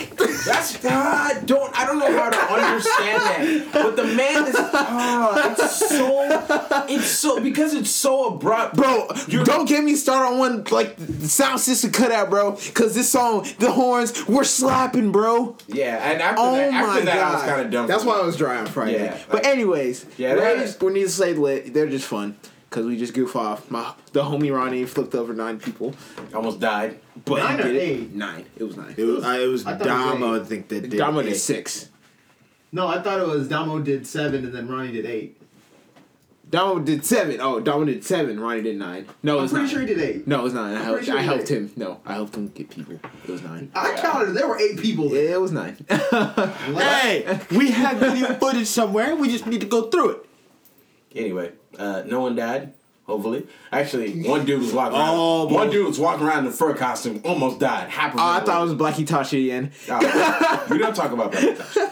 That's God. Don't I don't know how to understand that. But the man is. Oh, it's so. It's so because it's so abrupt, Bro, don't get me started on one like sound system cut out, bro. Cause this song, the horns, we're slapping, bro. Yeah, and after Oh that, after that, god, I was kind of dumb. That's why. I was dry on Friday. Yeah, but anyways, Yeah, yeah, we need to say lit. They're just fun because we just goof off. My the homie Ronnie flipped over nine people, almost died. but Nine he or did eight? it. Nine. It was nine. It was, uh, it was I thought it was Damo, eight. I think, that did. Damo did eight. six. No, I thought it was Damo did seven and then Ronnie did eight. Damo did seven. Oh, Damo did seven. Ronnie did nine. No, it I'm pretty nine. sure he did eight. No, it was nine. I I'm helped. sure I helped him. No, I helped him get people. It was nine. I counted. There were eight people Yeah, there. it was nine. Hey, we have video footage somewhere. We just need to go through it. Anyway, uh, no one died. Hopefully, actually, one dude was walking. Oh, around, one boy. dude was walking around in a fur costume, almost died. Happened. Oh, I thought it was Black Itachi again. Oh, we don't talk about Black Itachi.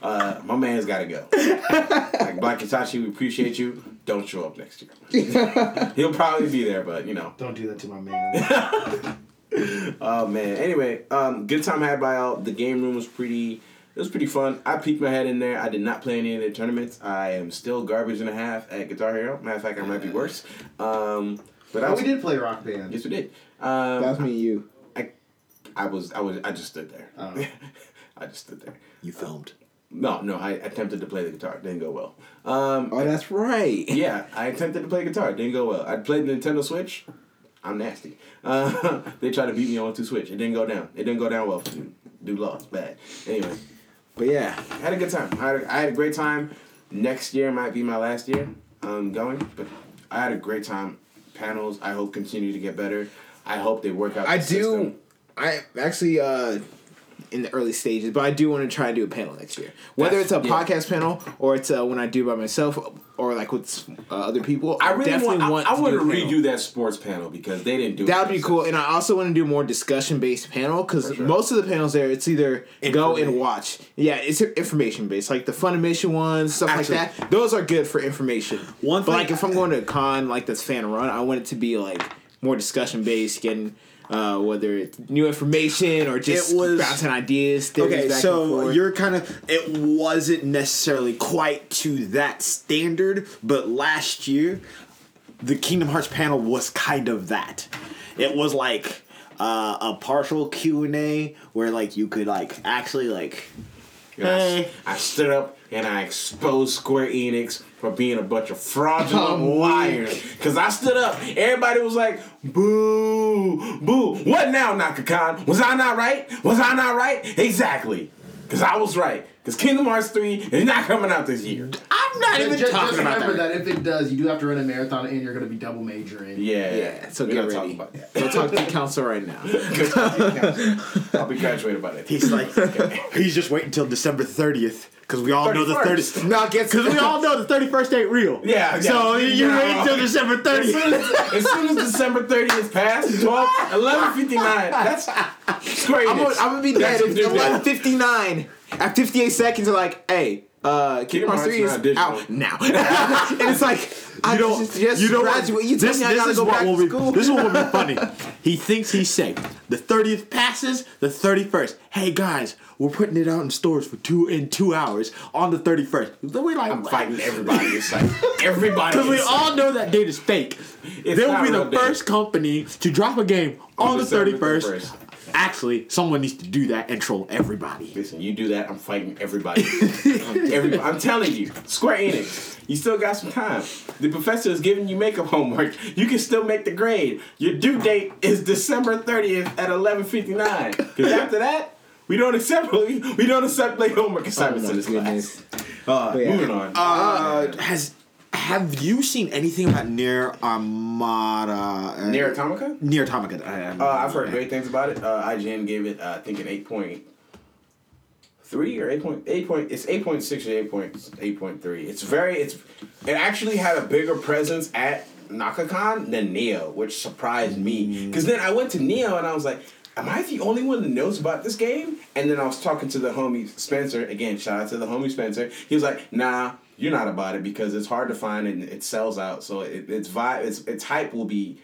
Uh, my man's got to go. Like Black Itachi, we appreciate you. Don't show up next year. He'll probably be there, but you know. Don't do that to my man. Oh man. Anyway, um, good time had by all. The game room was pretty. It was pretty fun. I peeked my head in there. I did not play any of the tournaments. I am still garbage and a half at Guitar Hero. Matter of fact, I might be worse. Um, but I oh, was, we did play Rock Band. Yes, we did. Um, That was me and you. I I was. I was. I just stood there. Oh. I just stood there. You filmed. No, no. I attempted to play the guitar. It didn't go well. Um, Oh, that's right. yeah, I attempted to play guitar. It didn't go well. I played the Nintendo Switch. I'm nasty. Uh, they tried to beat me on two Switch. It didn't go down. It didn't go down well. Dude, dude lost. Bad. Anyway, But yeah, I had a good time. I had a, I had a great time. Next year might be my last year um, going, but I had a great time. Panels, I hope continue to get better. I hope they work out. I do. system. I actually uh in the early stages, but I do want to try and do a panel next year. Whether That's- it's a yeah. podcast panel or it's uh, when I do by myself or like with uh, other people. I really definitely want. want. I, I to want to redo that sports panel because they didn't do. That would be cool, and I also want to do more discussion based panel because sure. most of the panels there, it's either go and watch. Yeah, it's information based, like the Funimation ones, stuff Actually- like that. Those are good for information. One but thing- like if I'm going to a con like that's fan run, I want it to be like more discussion based, getting uh, whether it's new information or just It was- bouncing ideas. Okay, back and so forth. you're kind of. It wasn't necessarily quite to that standard, but last year, the Kingdom Hearts panel was kind of that. It was like uh, a partial Q and A where like you could like actually like. And I, I stood up and I exposed Square Enix for being a bunch of fraudulent Oh, liars. Cause I stood up, everybody was like, "Boo, boo!" What now, NakaCon? Was I not right? Was I not right? Exactly. Cause I was right. Cause Kingdom Hearts three is not coming out this year. I'm not even just, talking just about that. Just remember that. if it does, you do have to run a marathon and you're going to be double majoring. Yeah, yeah, so We're get not talking about that. Go talk to the council right now. I'll be graduated by that. He's like, he's just waiting until December 30th because we all know the 31st. 30th. Not get Because we all know the 31st ain't real. Yeah, So you Yeah. wait until December As soon 30th. as, as soon as December 30th passed, 12, 11.59, that's Square Enix. I'm gonna, be dead That's at what you do. 11:59. At 58 seconds, they're like, "Hey, uh, Kingdom Hearts 3 is out now," and it's like, "I don't- just, just you know what? graduate. You this, me I this is go what back will to be, school." This is what will be funny. He thinks he's safe. The 30th passes, the 31st. Hey guys, we're putting it out in stores for two in two hours on the 31st. Then we like I'm fighting everybody. It's like everybody. Because we is- all know that date is fake. It's They'll be the date. first company to drop a game on, the December 31st. 31st. Actually, someone needs to do that and troll everybody. Listen, you do that, I'm fighting everybody. Every- I'm telling you, Square Enix, you still got some time. The professor is giving you makeup homework. You can still make the grade. Your due date is December 30th at 11:59. Because after that, we don't accept we, we don't accept late homework Oh assignments my in this goodness. class. Uh, yeah. Moving on. Uh, has have you seen anything about Near Armada? Uh, NieR Automata? NieR Automata. I- Uh, I've heard great things about it. Uh, IGN gave it, uh, I think, an eight point three or eight point eight point. It's eight point six or eight point eight point three. It's very. It's. It actually had a bigger presence at NakaCon than Nioh, which surprised me. Because then I went to Nioh and I was like. Am I the only one that knows about this game? And then I was talking to the homie Spencer. Again, shout out to the homie Spencer. He was like, "Nah, you're not about it because it's hard to find and it sells out. So it, its vibe, its its hype will be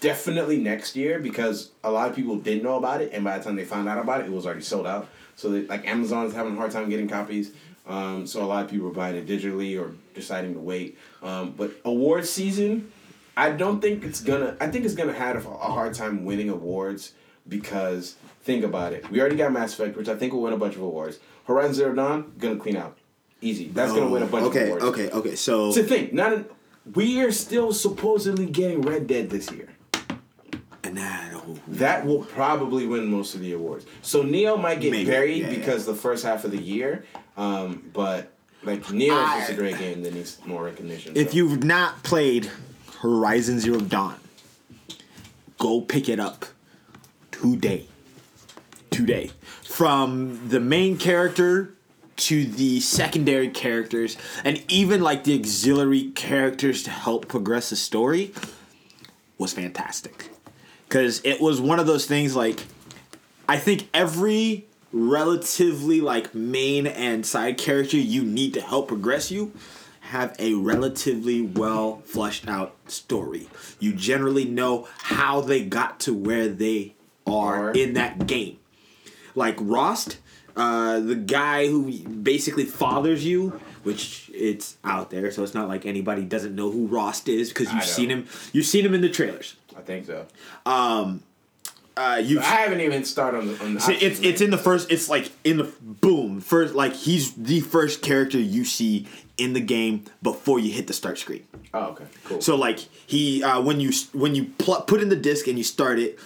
definitely next year because a lot of people didn't know about it, and by the time they found out about it, it was already sold out. So like Amazon is having a hard time getting copies. Um, so a lot of people are buying it digitally or deciding to wait. Um, but awards season, I don't think it's gonna. I think it's gonna have a, a hard time winning awards because think about it. We already got Mass Effect, which I think will win a bunch of awards. Horizon Zero Dawn gonna clean out, easy. That's gonna win a bunch okay, of awards. okay, okay. okay. So the thing. Not an, we are still supposedly getting Red Dead this year. and then, That will probably win most of the awards. So Nioh might get Maybe, buried yeah, because the first half of the year, um, but like Nioh is just a I- great game that needs more recognition. if so. you've not played Horizon Zero Dawn, go pick it up today. Today. From the main character to the secondary characters and even like the auxiliary characters to help progress the story was fantastic. Cuz it was one of those things like I think every relatively like main and side character you need to help progress you have a relatively well fleshed out story. You generally know how they got to where they Are. in that game. Like Rost, uh, the guy who basically fathers you, which it's out there, so it's not like anybody doesn't know who Rost is because you've seen him. You've seen him in the trailers. I think so. Uh, you I haven't even started on the. On the See, it's it's in the first. It's like in the boom first. Like he's the first character you see in the game before you hit the start screen. Oh, okay, cool. So like he uh, when you when you pl- put in the disc and you start it,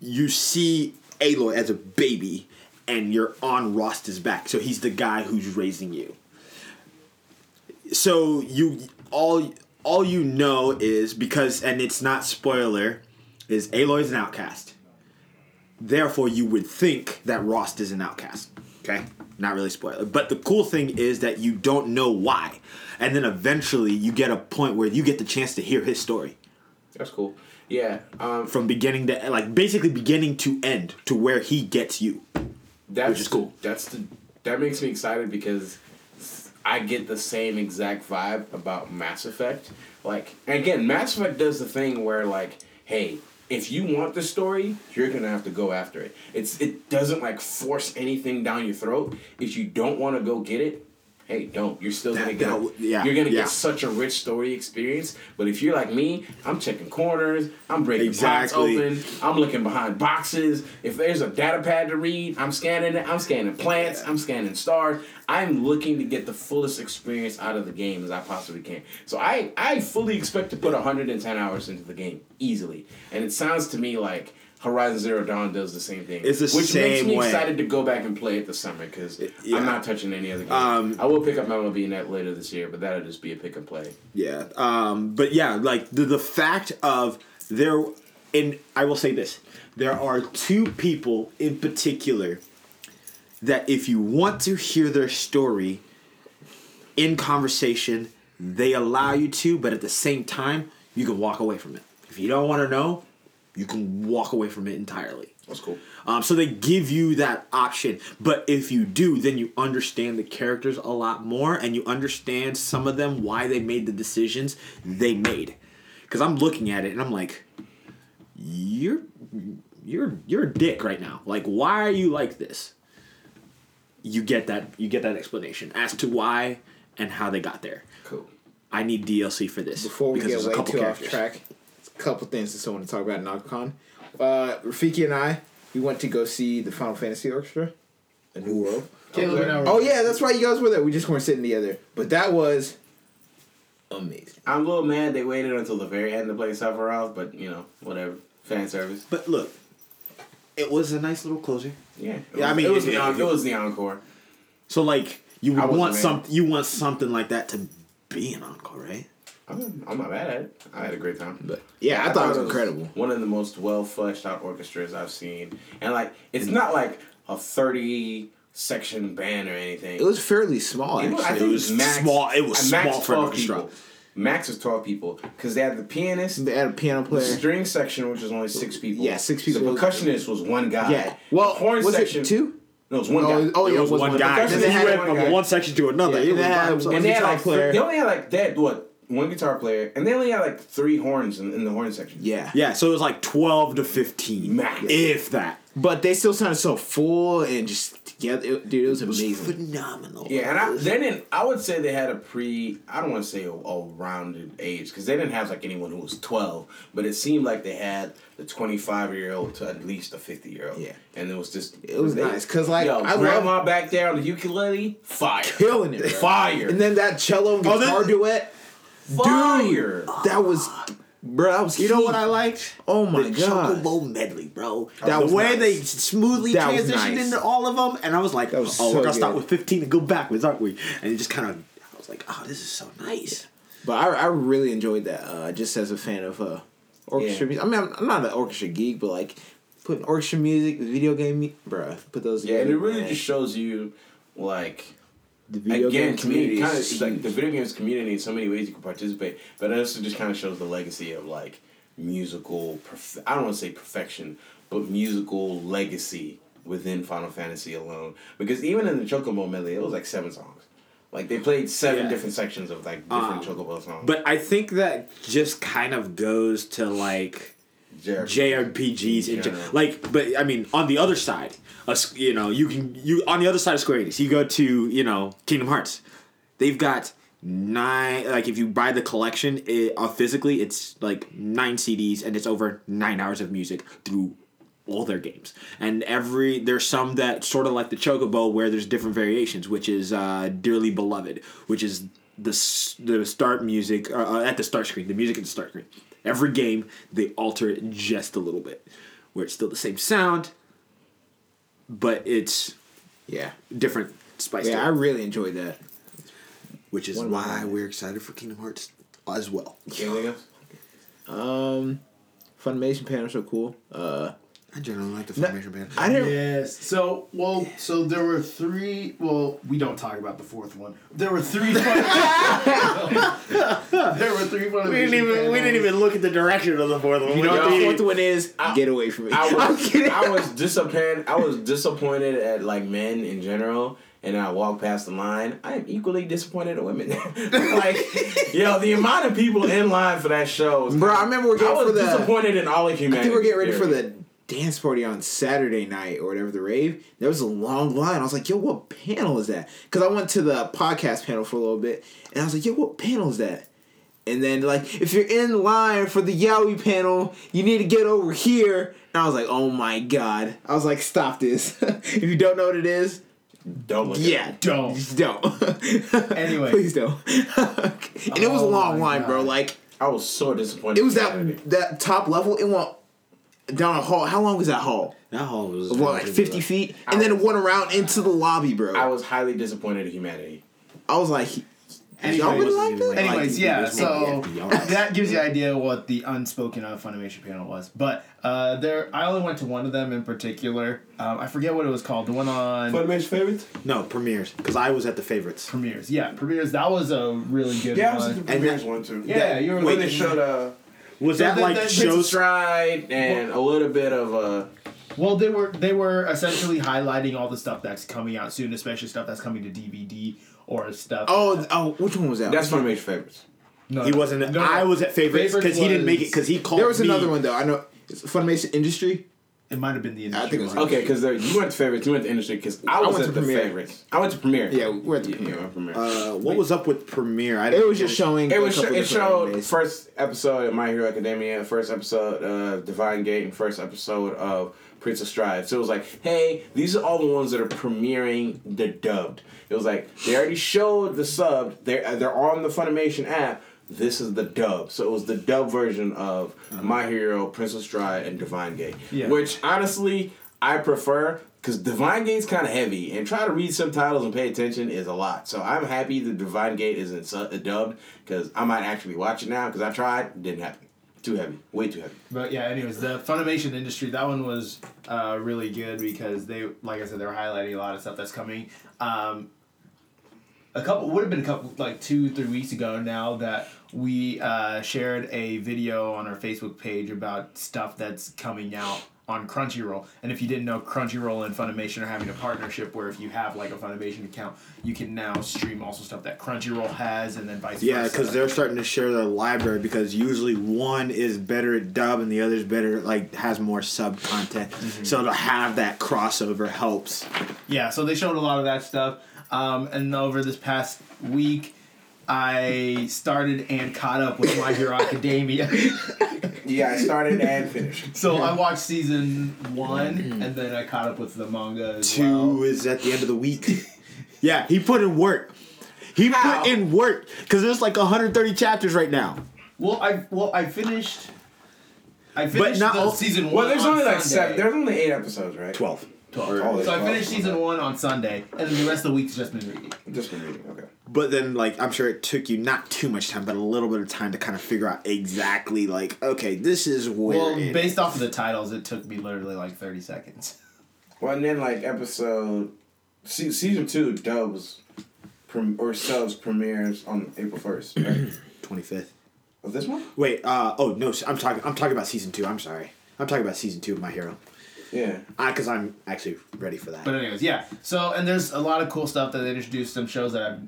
you see Aloy as a baby, and you're on Rost's back. So he's the guy who's raising you. So you all all you know is because and it's not spoiler, is Aloy's an outcast. Therefore, you would think that Rost is an outcast. Okay, not really spoiler. But the cool thing is that you don't know why, and then eventually you get a point where you get the chance to hear his story That's cool. Yeah. Um, from beginning to like basically beginning to end to where he gets you. That's which is cool. That's the that makes me excited because I get the same exact vibe about Mass Effect. Like again, Mass Effect does the thing where like, hey, if you want the story, you're gonna have to go after it. It's it doesn't like force anything down your throat. If you don't want to go get it, hey, don't. You're still gonna That- get. that yeah, you're gonna yeah. get such a rich story experience. But if you're like me, I'm checking corners. I'm breaking Exactly. open. I'm looking behind boxes. If there's a data pad to read, I'm scanning it. I'm scanning plants. I'm scanning stars. I'm looking to get the fullest experience out of the game as I possibly can. So I, I fully expect to put 110 hours into the game easily. And it sounds to me like Horizon Zero Dawn does the same thing. It's the which makes me way. excited to go back and play it this summer because yeah. I'm not touching any other game. Um, I will pick up MLB Net later this year, but that'll just be a pick and play. Yeah. Um, but yeah, like the the fact of there, and I will say this: there are two people in particular that if you want to hear their story in conversation, they allow you to, but at the same time, you can walk away from it. If you don't want to know, you can walk away from it entirely. That's cool. Um, so they give you that option. But if you do, then you understand the characters a lot more and you understand some of them why they made the decisions they made. Because I'm looking at it and I'm like, you're you're you're a dick right now. Like, why are you like this? You get that you get that explanation as to why and how they got there. Cool. I need DLC for this Before we because get way couple too characters. off track, couple things I still want to talk about in NogCon. Uh, Rafiki and I, we went to go see the Final Fantasy Orchestra, A New World. Caleb and I were- Oh yeah, that's right. You guys were there. We just weren't sitting together, but that was amazing. I'm a little mad they waited until the very end to play Sephiroth, but you know, whatever. Fan service. But look, it was a nice little closure. Yeah. It Yeah, I mean, it was if- the en- if- it was the encore. So like you would want some you want something like that to be an encore, right? I'm, I'm not mad at it. I had a great time. But yeah, I, thought, it was incredible. One of the most well fleshed out orchestras I've seen, and like it's not like a thirty section band or anything. It was fairly small. It was- I Actually, think It was max- small- it was max small for an 12 orchestra. people. Max was twelve people because they had the pianist, they had a piano the player. string section, which was only six people. Yeah, six people. The percussionist was one guy. Yeah. Well, the horn was section it two? No, it was one Oh, guy. oh, it yeah, was was one one- guy. because So they he had went one from one section to another. Yeah, it was they by had himself. and they had like player. they only had like they had what one guitar player, and they only had like three horns in, in the horn section. Yeah. Yeah, so it was like twelve to fifteen, Max. if that. But they still sounded so full and just together. It, dude, it was amazing. phenomenal. Yeah, and I, they didn't. I would say they had a pre. I don't want to say a, a rounded age because they didn't have like anyone who was twelve, but it seemed like they had the twenty five year old to at least a fifty year old. Yeah. and it was just It was nice because like, yo, I love- grandma back there on the ukulele, fire, Killing it, bro. fire, And then that cello and Oh, guitar this- duet, fire. that was, bro. That was. You know what I liked? Oh my the god. Chocobo medley, bro. That the was way nice. they smoothly That transitioned nice. into all of them, and I was like, was "Oh, so we're gonna start with fifteen and go backwards, aren't we?" And it just kind of, I was like, "Oh, this is so nice." But I, I really enjoyed that. Uh, just as a fan of uh, orchestra Yeah. music. I mean, I'm, I'm not an orchestra geek, but like putting orchestra music, video game, mu- bruh, put those. Yeah, and it really man. just shows you like the video again game community. kind of is like the video games community in so many ways you can participate, but it also just kind of shows the legacy of like musical. Perf- I don't want to say perfection, but musical legacy within Final Fantasy alone. Because even in the Chocobo medley, it was like seven songs. Like they played seven Yeah. different sections of like different Um, Chocobo songs. But I think that just kind of goes to like JRPGs. In general. Like, but I mean, on the other side, you know, you can you on the other side of Square Enix, you go to you know Kingdom Hearts. They've got nine. Like, if you buy the collection it, uh, physically, it's like nine CDs and it's over nine hours of music through all their games. And every there's some that sort of like the Chocobo where there's different variations, which is uh, Dearly Beloved, which is the the start music uh, uh, at the start screen, the music at the start screen. Every game they alter it just a little bit, where it's still the same sound, but it's yeah, different spice. yeah, to I really enjoyed that. which is one why we're excited for Kingdom Hearts as well. Anything else? Um, Funimation panels are cool. Uh, I generally like the No, formation band. I didn't. Yes. So well, so there were three. Well, we don't talk about the fourth one. There were three. Fun- there were three. We didn't even we didn't even look at the direction of the fourth one. You know what the fourth one is? I- Get away from me. I I'm was, kidding. I was disappointed. I was disappointed at like men in general, and I walked past the line. I am equally disappointed at women. like, yo, the amount of people in line for that show, was Bro, I remember we're I getting was for the. disappointed in all of I humanity. think we're getting ready for the dance party on Saturday night or whatever the rave. There was a long line. I was like, "Yo, what panel is that?" Because I went to the podcast panel for a little bit, and I was like, "Yo, what panel is that?" And then like, if you're in line for the yaoi panel, you need to get over here. And I was like, "Oh my god!" I was like, "Stop this!" if you don't know what it is, Don't look. yeah, At Don't. just don't. Anyway. please don't. and it was a Oh long my line, bro. Like I was so disappointed. it was Saturday. that that top level. It went down a hall. How long was that hall? That hall was What, like fifty feet, and then it went around into the lobby, bro. I was highly disappointed in humanity. I was like, Anyways, y'all really like that? Anyways, Like, yeah. So that gives you an idea what the unspoken of Funimation panel was. But uh, there, I only went to one of them in particular. Um, I forget what it was called. The one on Funimation favorites? No, premieres because I was at the favorites. premieres. Yeah, premieres. That was a really good Yeah, I was at the premieres that- one too. Yeah, you were when they showed uh, Was So that that- like that- shows? Stride and a little bit of a? Well, they were they were essentially highlighting all the stuff that's coming out soon, especially stuff that's coming to DVD or stuff. oh, oh, which one was that? that's Funimation favorites. no, He no. wasn't. No, no. I was at favorites because he didn't make it because he called. there was me. another one though. I know it's Funimation Industry. It might have been the industry. I think it was- Okay, because you went to favorites, you went to industry. Because I, I was went to the Premiere. favorites. I went to premiere. Yeah, we're at the Yeah, premiere. premiere. Uh, what was up with premiere? I It was just showing. It was couple it showed animes. first episode of My Hero Academia, first episode of Divine Gate, and first episode of Prince of Stride. So it was like, hey, these are all the ones that are premiering the dubbed. It was like they already showed the sub. They're they're on the Funimation app. This is the dub. So it was the dub version of My Hero, Prince of Stride, and Divine Gate. Yeah. Which honestly I prefer because Divine Gate's kind of heavy, and try to read subtitles and pay attention is a lot. So I'm happy the Divine Gate isn't su- uh, dubbed because I might actually watch it now because I tried, didn't happen. Too heavy, way too heavy. But yeah, anyways, the Funimation industry that one was uh, really good because they, like I said, they were highlighting a lot of stuff that's coming. Um, a couple would have been a couple like two three weeks ago now that we uh, shared a video on our Facebook page about stuff that's coming out on Crunchyroll. And if you didn't know, Crunchyroll and Funimation are having a partnership where if you have like a Funimation account, you can now stream also stuff that Crunchyroll has, and then vice Yeah, versa. Yeah, because they're starting to share their library because usually one is better at dub and the other's better like has more sub content. So to have that crossover helps. Yeah, so they showed a lot of that stuff. Um, and over this past week, I started and caught up with My Hero Academia. Yeah, I started and finished. so I watched season one, mm-hmm. and then I caught up with the manga as Two well. is at the end of the week. yeah, he put in work. He How? put in work because there's like 130 chapters right now. Well, I well I finished. I finished not the all- season one. Well, there's on only like Sunday. seven. There's only eight episodes, right? 12. Twelve. Oh, so I finished season one on Sunday, and then the rest of the week's just been reading. Just been reading. Okay. But then, like, I'm sure it took you not too much time, but a little bit of time to kind of figure out exactly, like, okay, this is where. Well, it- based off of the titles, it took me literally like thirty seconds. Well, and then like episode se- season two dubs prem- or subs premieres on April first. Right? 25th. of this one? Wait, uh, oh, no, I'm talking, I'm talking about season two. I'm sorry. I'm talking about season two of My Hero. Yeah. Because I'm actually ready for that. But anyways, yeah. So and there's a lot of cool stuff that they introduced. Some shows that I've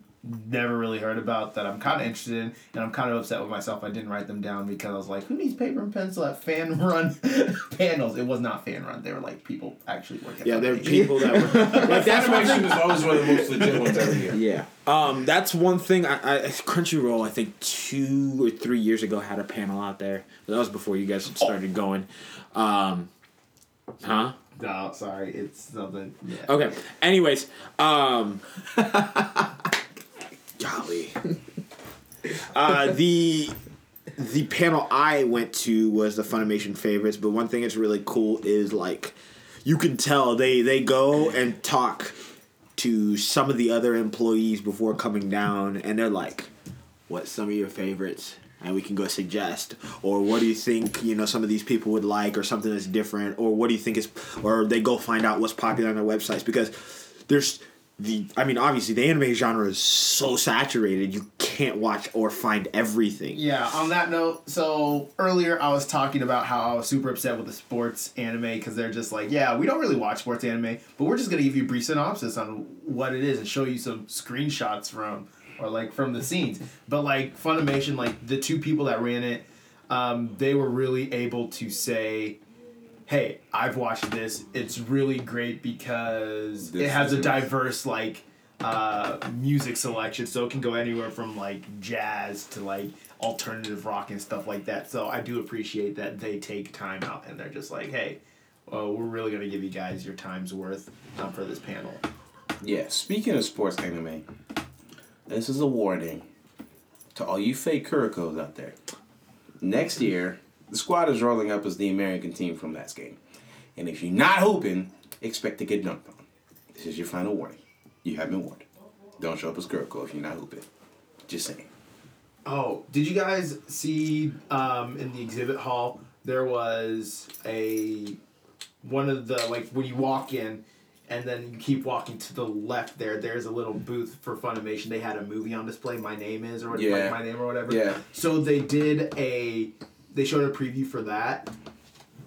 never really heard about that I'm kind of interested in, and I'm kind of upset with myself. I didn't write them down because I was like, who needs paper and pencil at fan run panels? It was not fan run. They were like people actually working. yeah, there are people that were. like, that's one Animation thing. always one of the most legit ones every year. Yeah. Um, that's one thing. I, I Crunchyroll, I think two or three years ago, had a panel out there. That was before you guys started going. Um, huh? No, sorry, it's something. Yeah. Okay. Anyways, um, golly, uh, the the panel I went to was the Funimation favorites. But one thing that's really cool is like you can tell they they go and talk to some of the other employees before coming down, and they're like, "What's some of your favorites?" And we can go suggest, or what do you think you know some of these people would like, or something that's different, or what do you think is, or they go find out what's popular on their websites because there's the I mean obviously the anime genre is so saturated you can't watch or find everything. Yeah, on that note, so earlier I was talking about how I was super upset with the sports anime because they're just like, yeah, we don't really watch sports anime, but we're just gonna give you a brief synopsis on what it is and show you some screenshots from or like from the scenes. But like Funimation, like the two people that ran it, um, they were really able to say, hey, I've watched this. It's really great because This it has a diverse like uh, music selection, so it can go anywhere from like jazz to like alternative rock and stuff like that. So I do appreciate that they take time out and they're just like, hey, well, we're really gonna give you guys your time's worth um, for this panel. Yeah, speaking of sports anime, this is a warning to all you fake Kurokos out there. Next year, the squad is rolling up as the American team from last game. And if you're not hooping, expect to get dunked on. This is your final warning. You have been warned. Don't show up as Kuroko if you're not hooping. Just saying. Oh, did you guys see um, in the exhibit hall there was a one of the like when you walk in and then you keep walking to the left there there's a little booth for Funimation. They had a movie on display, My Name Is or what- Yeah. like My Name or whatever. Yeah. So they did a they showed a preview for that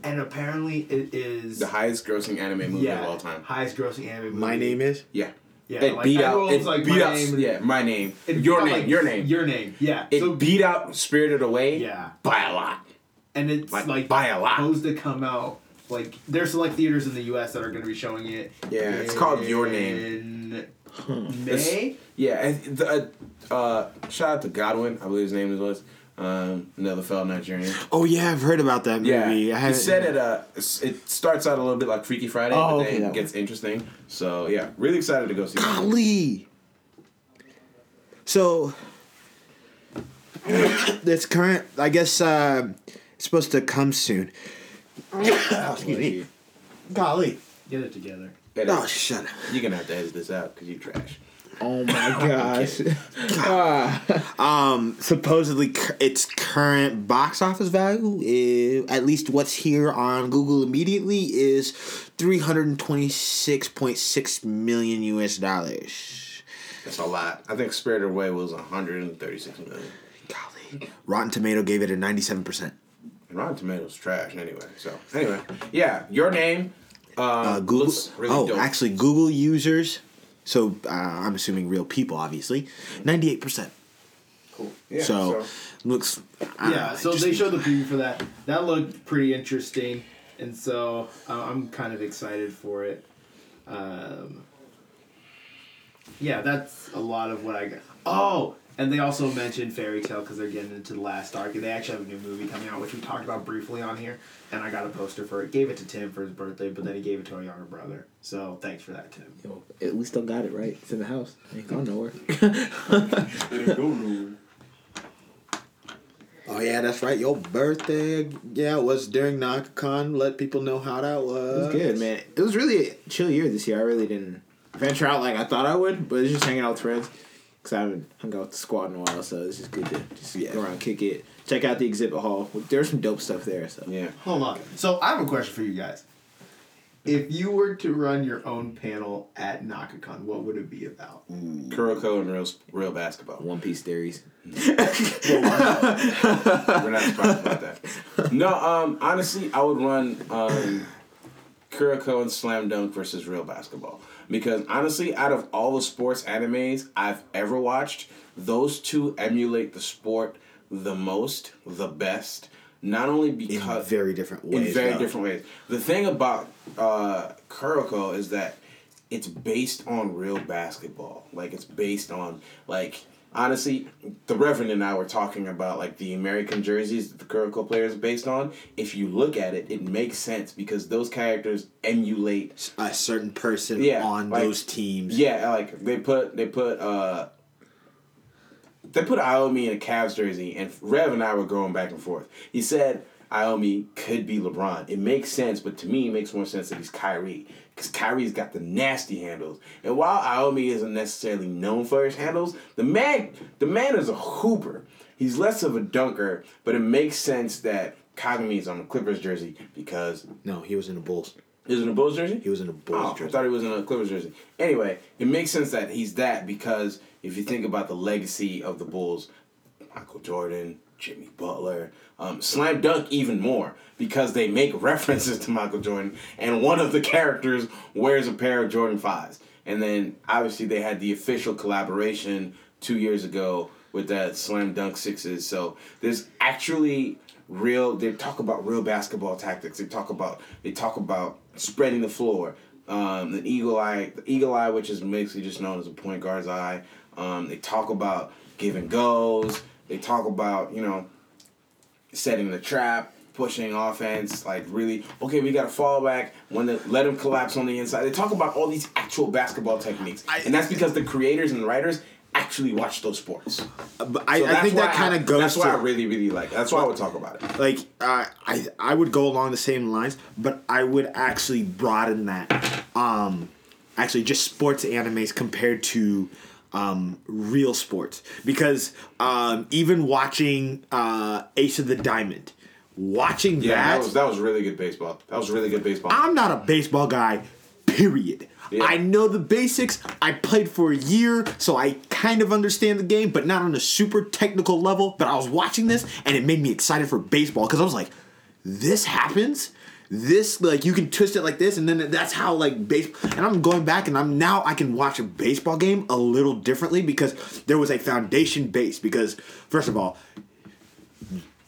and apparently it is The highest grossing anime movie yeah, of all time. highest grossing anime movie. My name is Yeah. yeah, it like, beat out. It like, beat My out. Name- yeah, my name. it your name. like your name. Your name. Yeah. it so beat out Spirited Away. Yeah. By a lot. and it's Like, like, by a lot. supposed to come out like there's select theaters in the U.S. that are going to be showing it. Yeah, it's called Your Name. in May. Yeah, and the, uh, uh, shout out to Godwin, I believe his name was. Um, another fellow Nigerian. Oh yeah, I've heard about that movie. Yeah, I he haven't- said it. Uh, it starts out a little bit like Freaky Friday, Oh, but then that it gets interesting. So yeah, really excited to go see. it. Golly. So this current, I guess, uh, it's supposed to come soon. Excuse me. Golly. Get it together. Oh, shut up. You're gonna have to edit this out because you trash. Oh my gosh. Ah. um, supposedly, cu- its current box office value, is, at least what's here on Google immediately, is 326.6 million US dollars. That's a lot. I think Spirited Away was 136 million. Golly. Rotten Tomato gave it a 97%. Rotten Tomatoes trash anyway. So anyway, yeah, your name. Um, uh, Google. Really oh, dope. actually, Google users. So uh, I'm assuming real people, obviously. Ninety-eight percent. Cool. Yeah, so, so looks. I yeah. Know, so they showed the preview for that. That looked pretty interesting, and so uh, I'm kind of excited for it. Um, yeah, that's a lot of what I got. Oh, and they also mentioned Fairy Tail because they're getting into the last arc, and they actually have a new movie coming out, which we talked about briefly on here. And I got a poster for it. Gave it to Tim for his birthday, but then he gave it to our younger brother. So thanks for that, Tim. Yo, at least still got it right. It's in the house. Ain't gone nowhere. Oh yeah, that's right. Your birthday, yeah, was during NakaCon. Let people know how that was. It was good, man. It was really a chill year this year. I really didn't venture out like I thought I would, but it's just hanging out with friends. Cause I haven't hung out with the squad in a while, so it's just good to just Yeah. go around, kick it, check out the exhibit hall. There's some dope stuff there. So yeah. Hold on. So I have a question for you guys. If you were to run your own panel at NakaCon, what would it be about? Kuroko and real real basketball. One Piece theories. We're not surprised about that. No, um, honestly, I would run um, Kuroko and Slam Dunk versus real basketball because honestly, out of all the sports animes I've ever watched, those two emulate the sport the most, the best. Not only In because very different ways. in very though. different ways. The thing about uh, Kuroko is that it's based on real basketball. Like it's based on like honestly, the Reverend and I were talking about like the American jerseys that the Kuroko players are based on. If you look at it, it makes sense because those characters emulate A certain person Yeah, on like- those teams. yeah, like they put they put uh they put Iomi in a Cavs jersey, and Rev and I were going back and forth. He said Iomi could be LeBron. It makes sense, but to me, it makes more sense that he's Kyrie because Kyrie's got the nasty handles. And while Iomi isn't necessarily known for his handles, the man the man is a hooper. He's less of a dunker, but it makes sense that Kagami is on the Clippers jersey because No, he was in the Bulls. he was in a Bulls jersey. He was in a Bulls Oh, I thought he was in a Clippers jersey. Anyway, it makes sense that he's that because if you think about the legacy of the Bulls, Michael Jordan, Jimmy Butler, um, Slam Dunk even more because they make references to Michael Jordan, and one of the characters wears a pair of Jordan fives. And then obviously they had the official collaboration two years ago with that Slam Dunk sixes. So there's actually real. They talk about real basketball tactics. They talk about they talk about spreading the floor. Um, the eagle eye, the eagle eye, which is basically just known as a point guard's eye. Um, they talk about giving goals. They talk about you know setting the trap, pushing offense, like really, okay, we got to fall back, when the, let them collapse on the inside. They talk about all these actual basketball techniques. and that's because the creators and the writers actually watch those sports. But I, So I think that kind of goes That's to why I really, really like. it. That's why I would talk about it. like uh, I I would go along the same lines, but I would actually broaden that. Um, actually, just sports animes compared to um, real sports because um, even watching uh, Ace of the Diamond, watching Yeah, that, that was that was really good baseball. That was really good baseball. I'm not a baseball guy. Period. Yeah. I know the basics. I played for a year, so I kind of understand the game, but not on a super technical level. But I was watching this, and it made me excited for baseball because I was like, "This happens." This like you can twist it like this, and then that's how like base. And I'm going back, and I'm now I can watch a baseball game a little differently because there was a foundation base. Because first of all,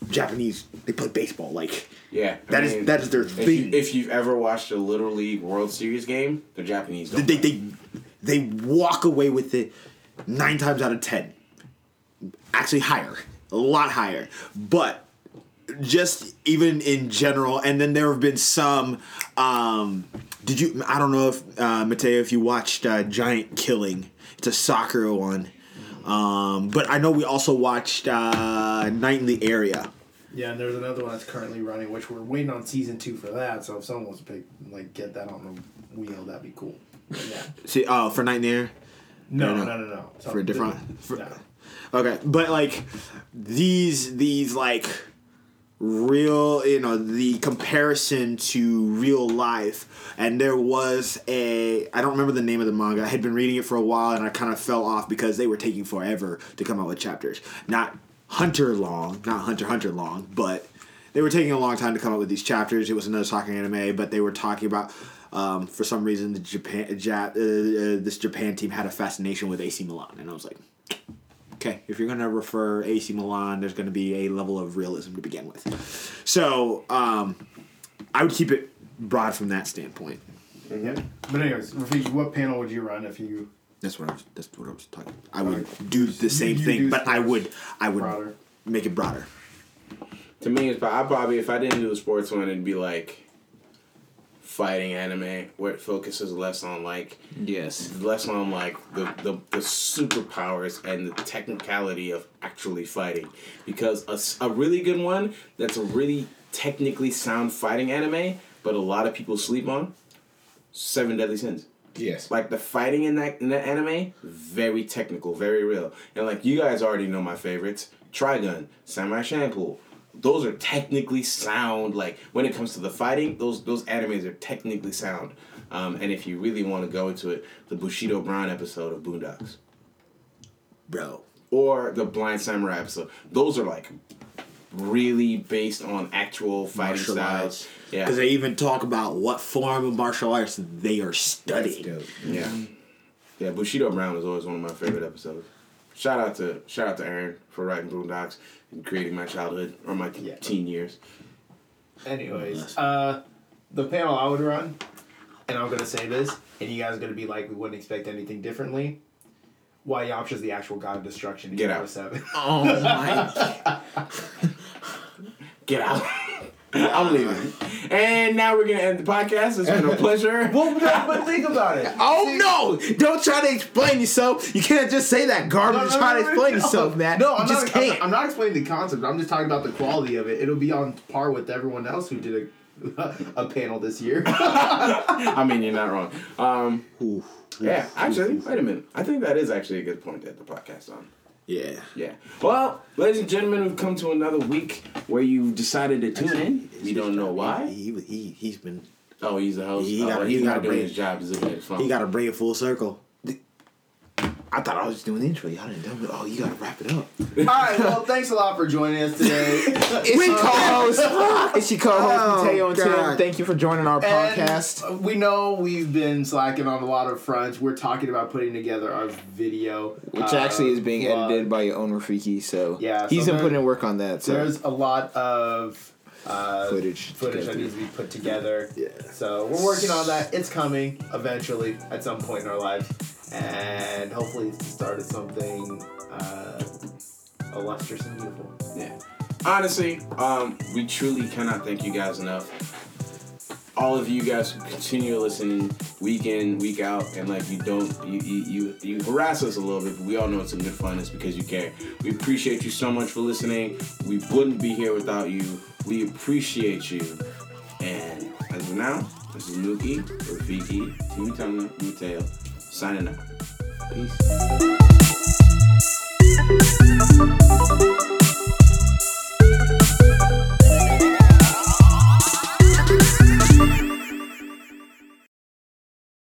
Japanese they play baseball like yeah, I that is mean, that is their If, you, thing. if you've ever watched a Little League World Series game, the Japanese don't. they, they they walk away with it nine times out of ten. Actually, higher, a lot higher. But just even in general, and then there have been some. Um, did you? I don't know if uh, Mateo, if you watched uh, Giant Killing. It's a soccer one. Um, but I know we also watched uh, Knight in the Area. Yeah, and there's another one that's currently running, which we're waiting on season two for that. So if someone wants to pick, like, get that on the wheel, that'd be cool. But yeah. See, oh, for Knight in the Area. No, No, no, no. no, no. For a different- for- no. Okay, but like these these like real you know the comparison to real life. And there was a i don't remember the name of the manga. I had been reading it for a while and i kind of fell off because they were taking forever to come out with chapters. Not hunter long not hunter hunter long but they were taking a long time to come up with these chapters. It was another talking anime, but they were talking about um, for some reason the Japan Jap, uh, uh, this Japan team had a fascination with AC Milan, and I was like, okay, if you're gonna refer AC Milan, there's gonna be a level of realism to begin with. So um, I would keep it broad from that standpoint. Yeah. But anyways, Rafiki, what panel would you run if you That's what I was. That's what I was talking. I would do the same you thing, but I would. I would broader? make it broader. To me, it's, I probably if I didn't do a sports one, it'd be like fighting anime where it focuses less on like Yes. less on like the, the, the superpowers and the technicality of actually fighting because a, a really good one that's a really technically sound fighting anime but a lot of people sleep on seven deadly sins Yes. like the fighting in that in that anime very technical very real and like you guys already know my favorites trigun samurai champloo those are technically sound like when it comes to the fighting those those animes are technically sound um, and if you really want to go into it the bushido brown episode of boondocks Bro. or the blind samurai episode those are like really based on actual fighting Martial styles arts. yeah Because they even talk about what form of martial arts they are That's studying. dope. Yeah. Yeah, Bushido Brown is always one of my favorite episodes. Shout out to shout out to Aaron for writing Boondocks and creating my childhood or my Yeah. teen years. Anyways, uh, the panel I would run, and I'm gonna say this, and you guys are gonna be like, we wouldn't expect anything differently. Why Yamcha's the actual god of destruction in Get Hero out. Seven. Oh my. Get out. I'm leaving. And now we're gonna end the podcast. It's been a pleasure. well, no, but think about it. Oh no! Don't try to explain yourself. You can't just say that garbage. try to explain yourself, man. No, I'm just not, can't. I'm, I'm not explaining the concept. I'm just talking about the quality of it. It'll be on par with everyone else who did a, a panel this year. I mean, you're not wrong. Um, yeah, actually, wait a minute. I think that is actually a good point to end the podcast on. Yeah. Yeah. Well, ladies and gentlemen, we've come to another week where you decided to tune in. We don't know why. He, he, he, he's been. Oh, he's a host. He oh, gotta- he's he gotta bring- his job. He's looking at his phone. He got to bring it full circle. I thought I was just doing the intro. Y'all didn't tell me. Oh, you gotta wrap it up. All right, well, thanks a lot for joining us today. It's your co-host. it's your co-host Oh, Mateo and Tim. Thank you for joining our podcast. We know we've been slacking on a lot of fronts. We're talking about putting together our video, Which uh, actually is being vlog. edited by your own Rafiki, so Yeah, he's so been putting in work on that. So There's a lot of uh, Footage footage that needs to be put together. Yeah. So we're working on that. It's coming eventually at some point in our lives, and hopefully it's the start of something uh, illustrious and beautiful. Yeah. Honestly, um, we truly cannot thank you guys enough. All of you guys who continue listening week in, week out, and like you don't, you you, you, you harass us a little bit, but we all know it's in good fun. It's because you care. We appreciate you so much for listening. We wouldn't be here without you. We appreciate you. And as of now, this is Nuki, Rafiki, Timmy Tumna, Mateo, signing out. peace.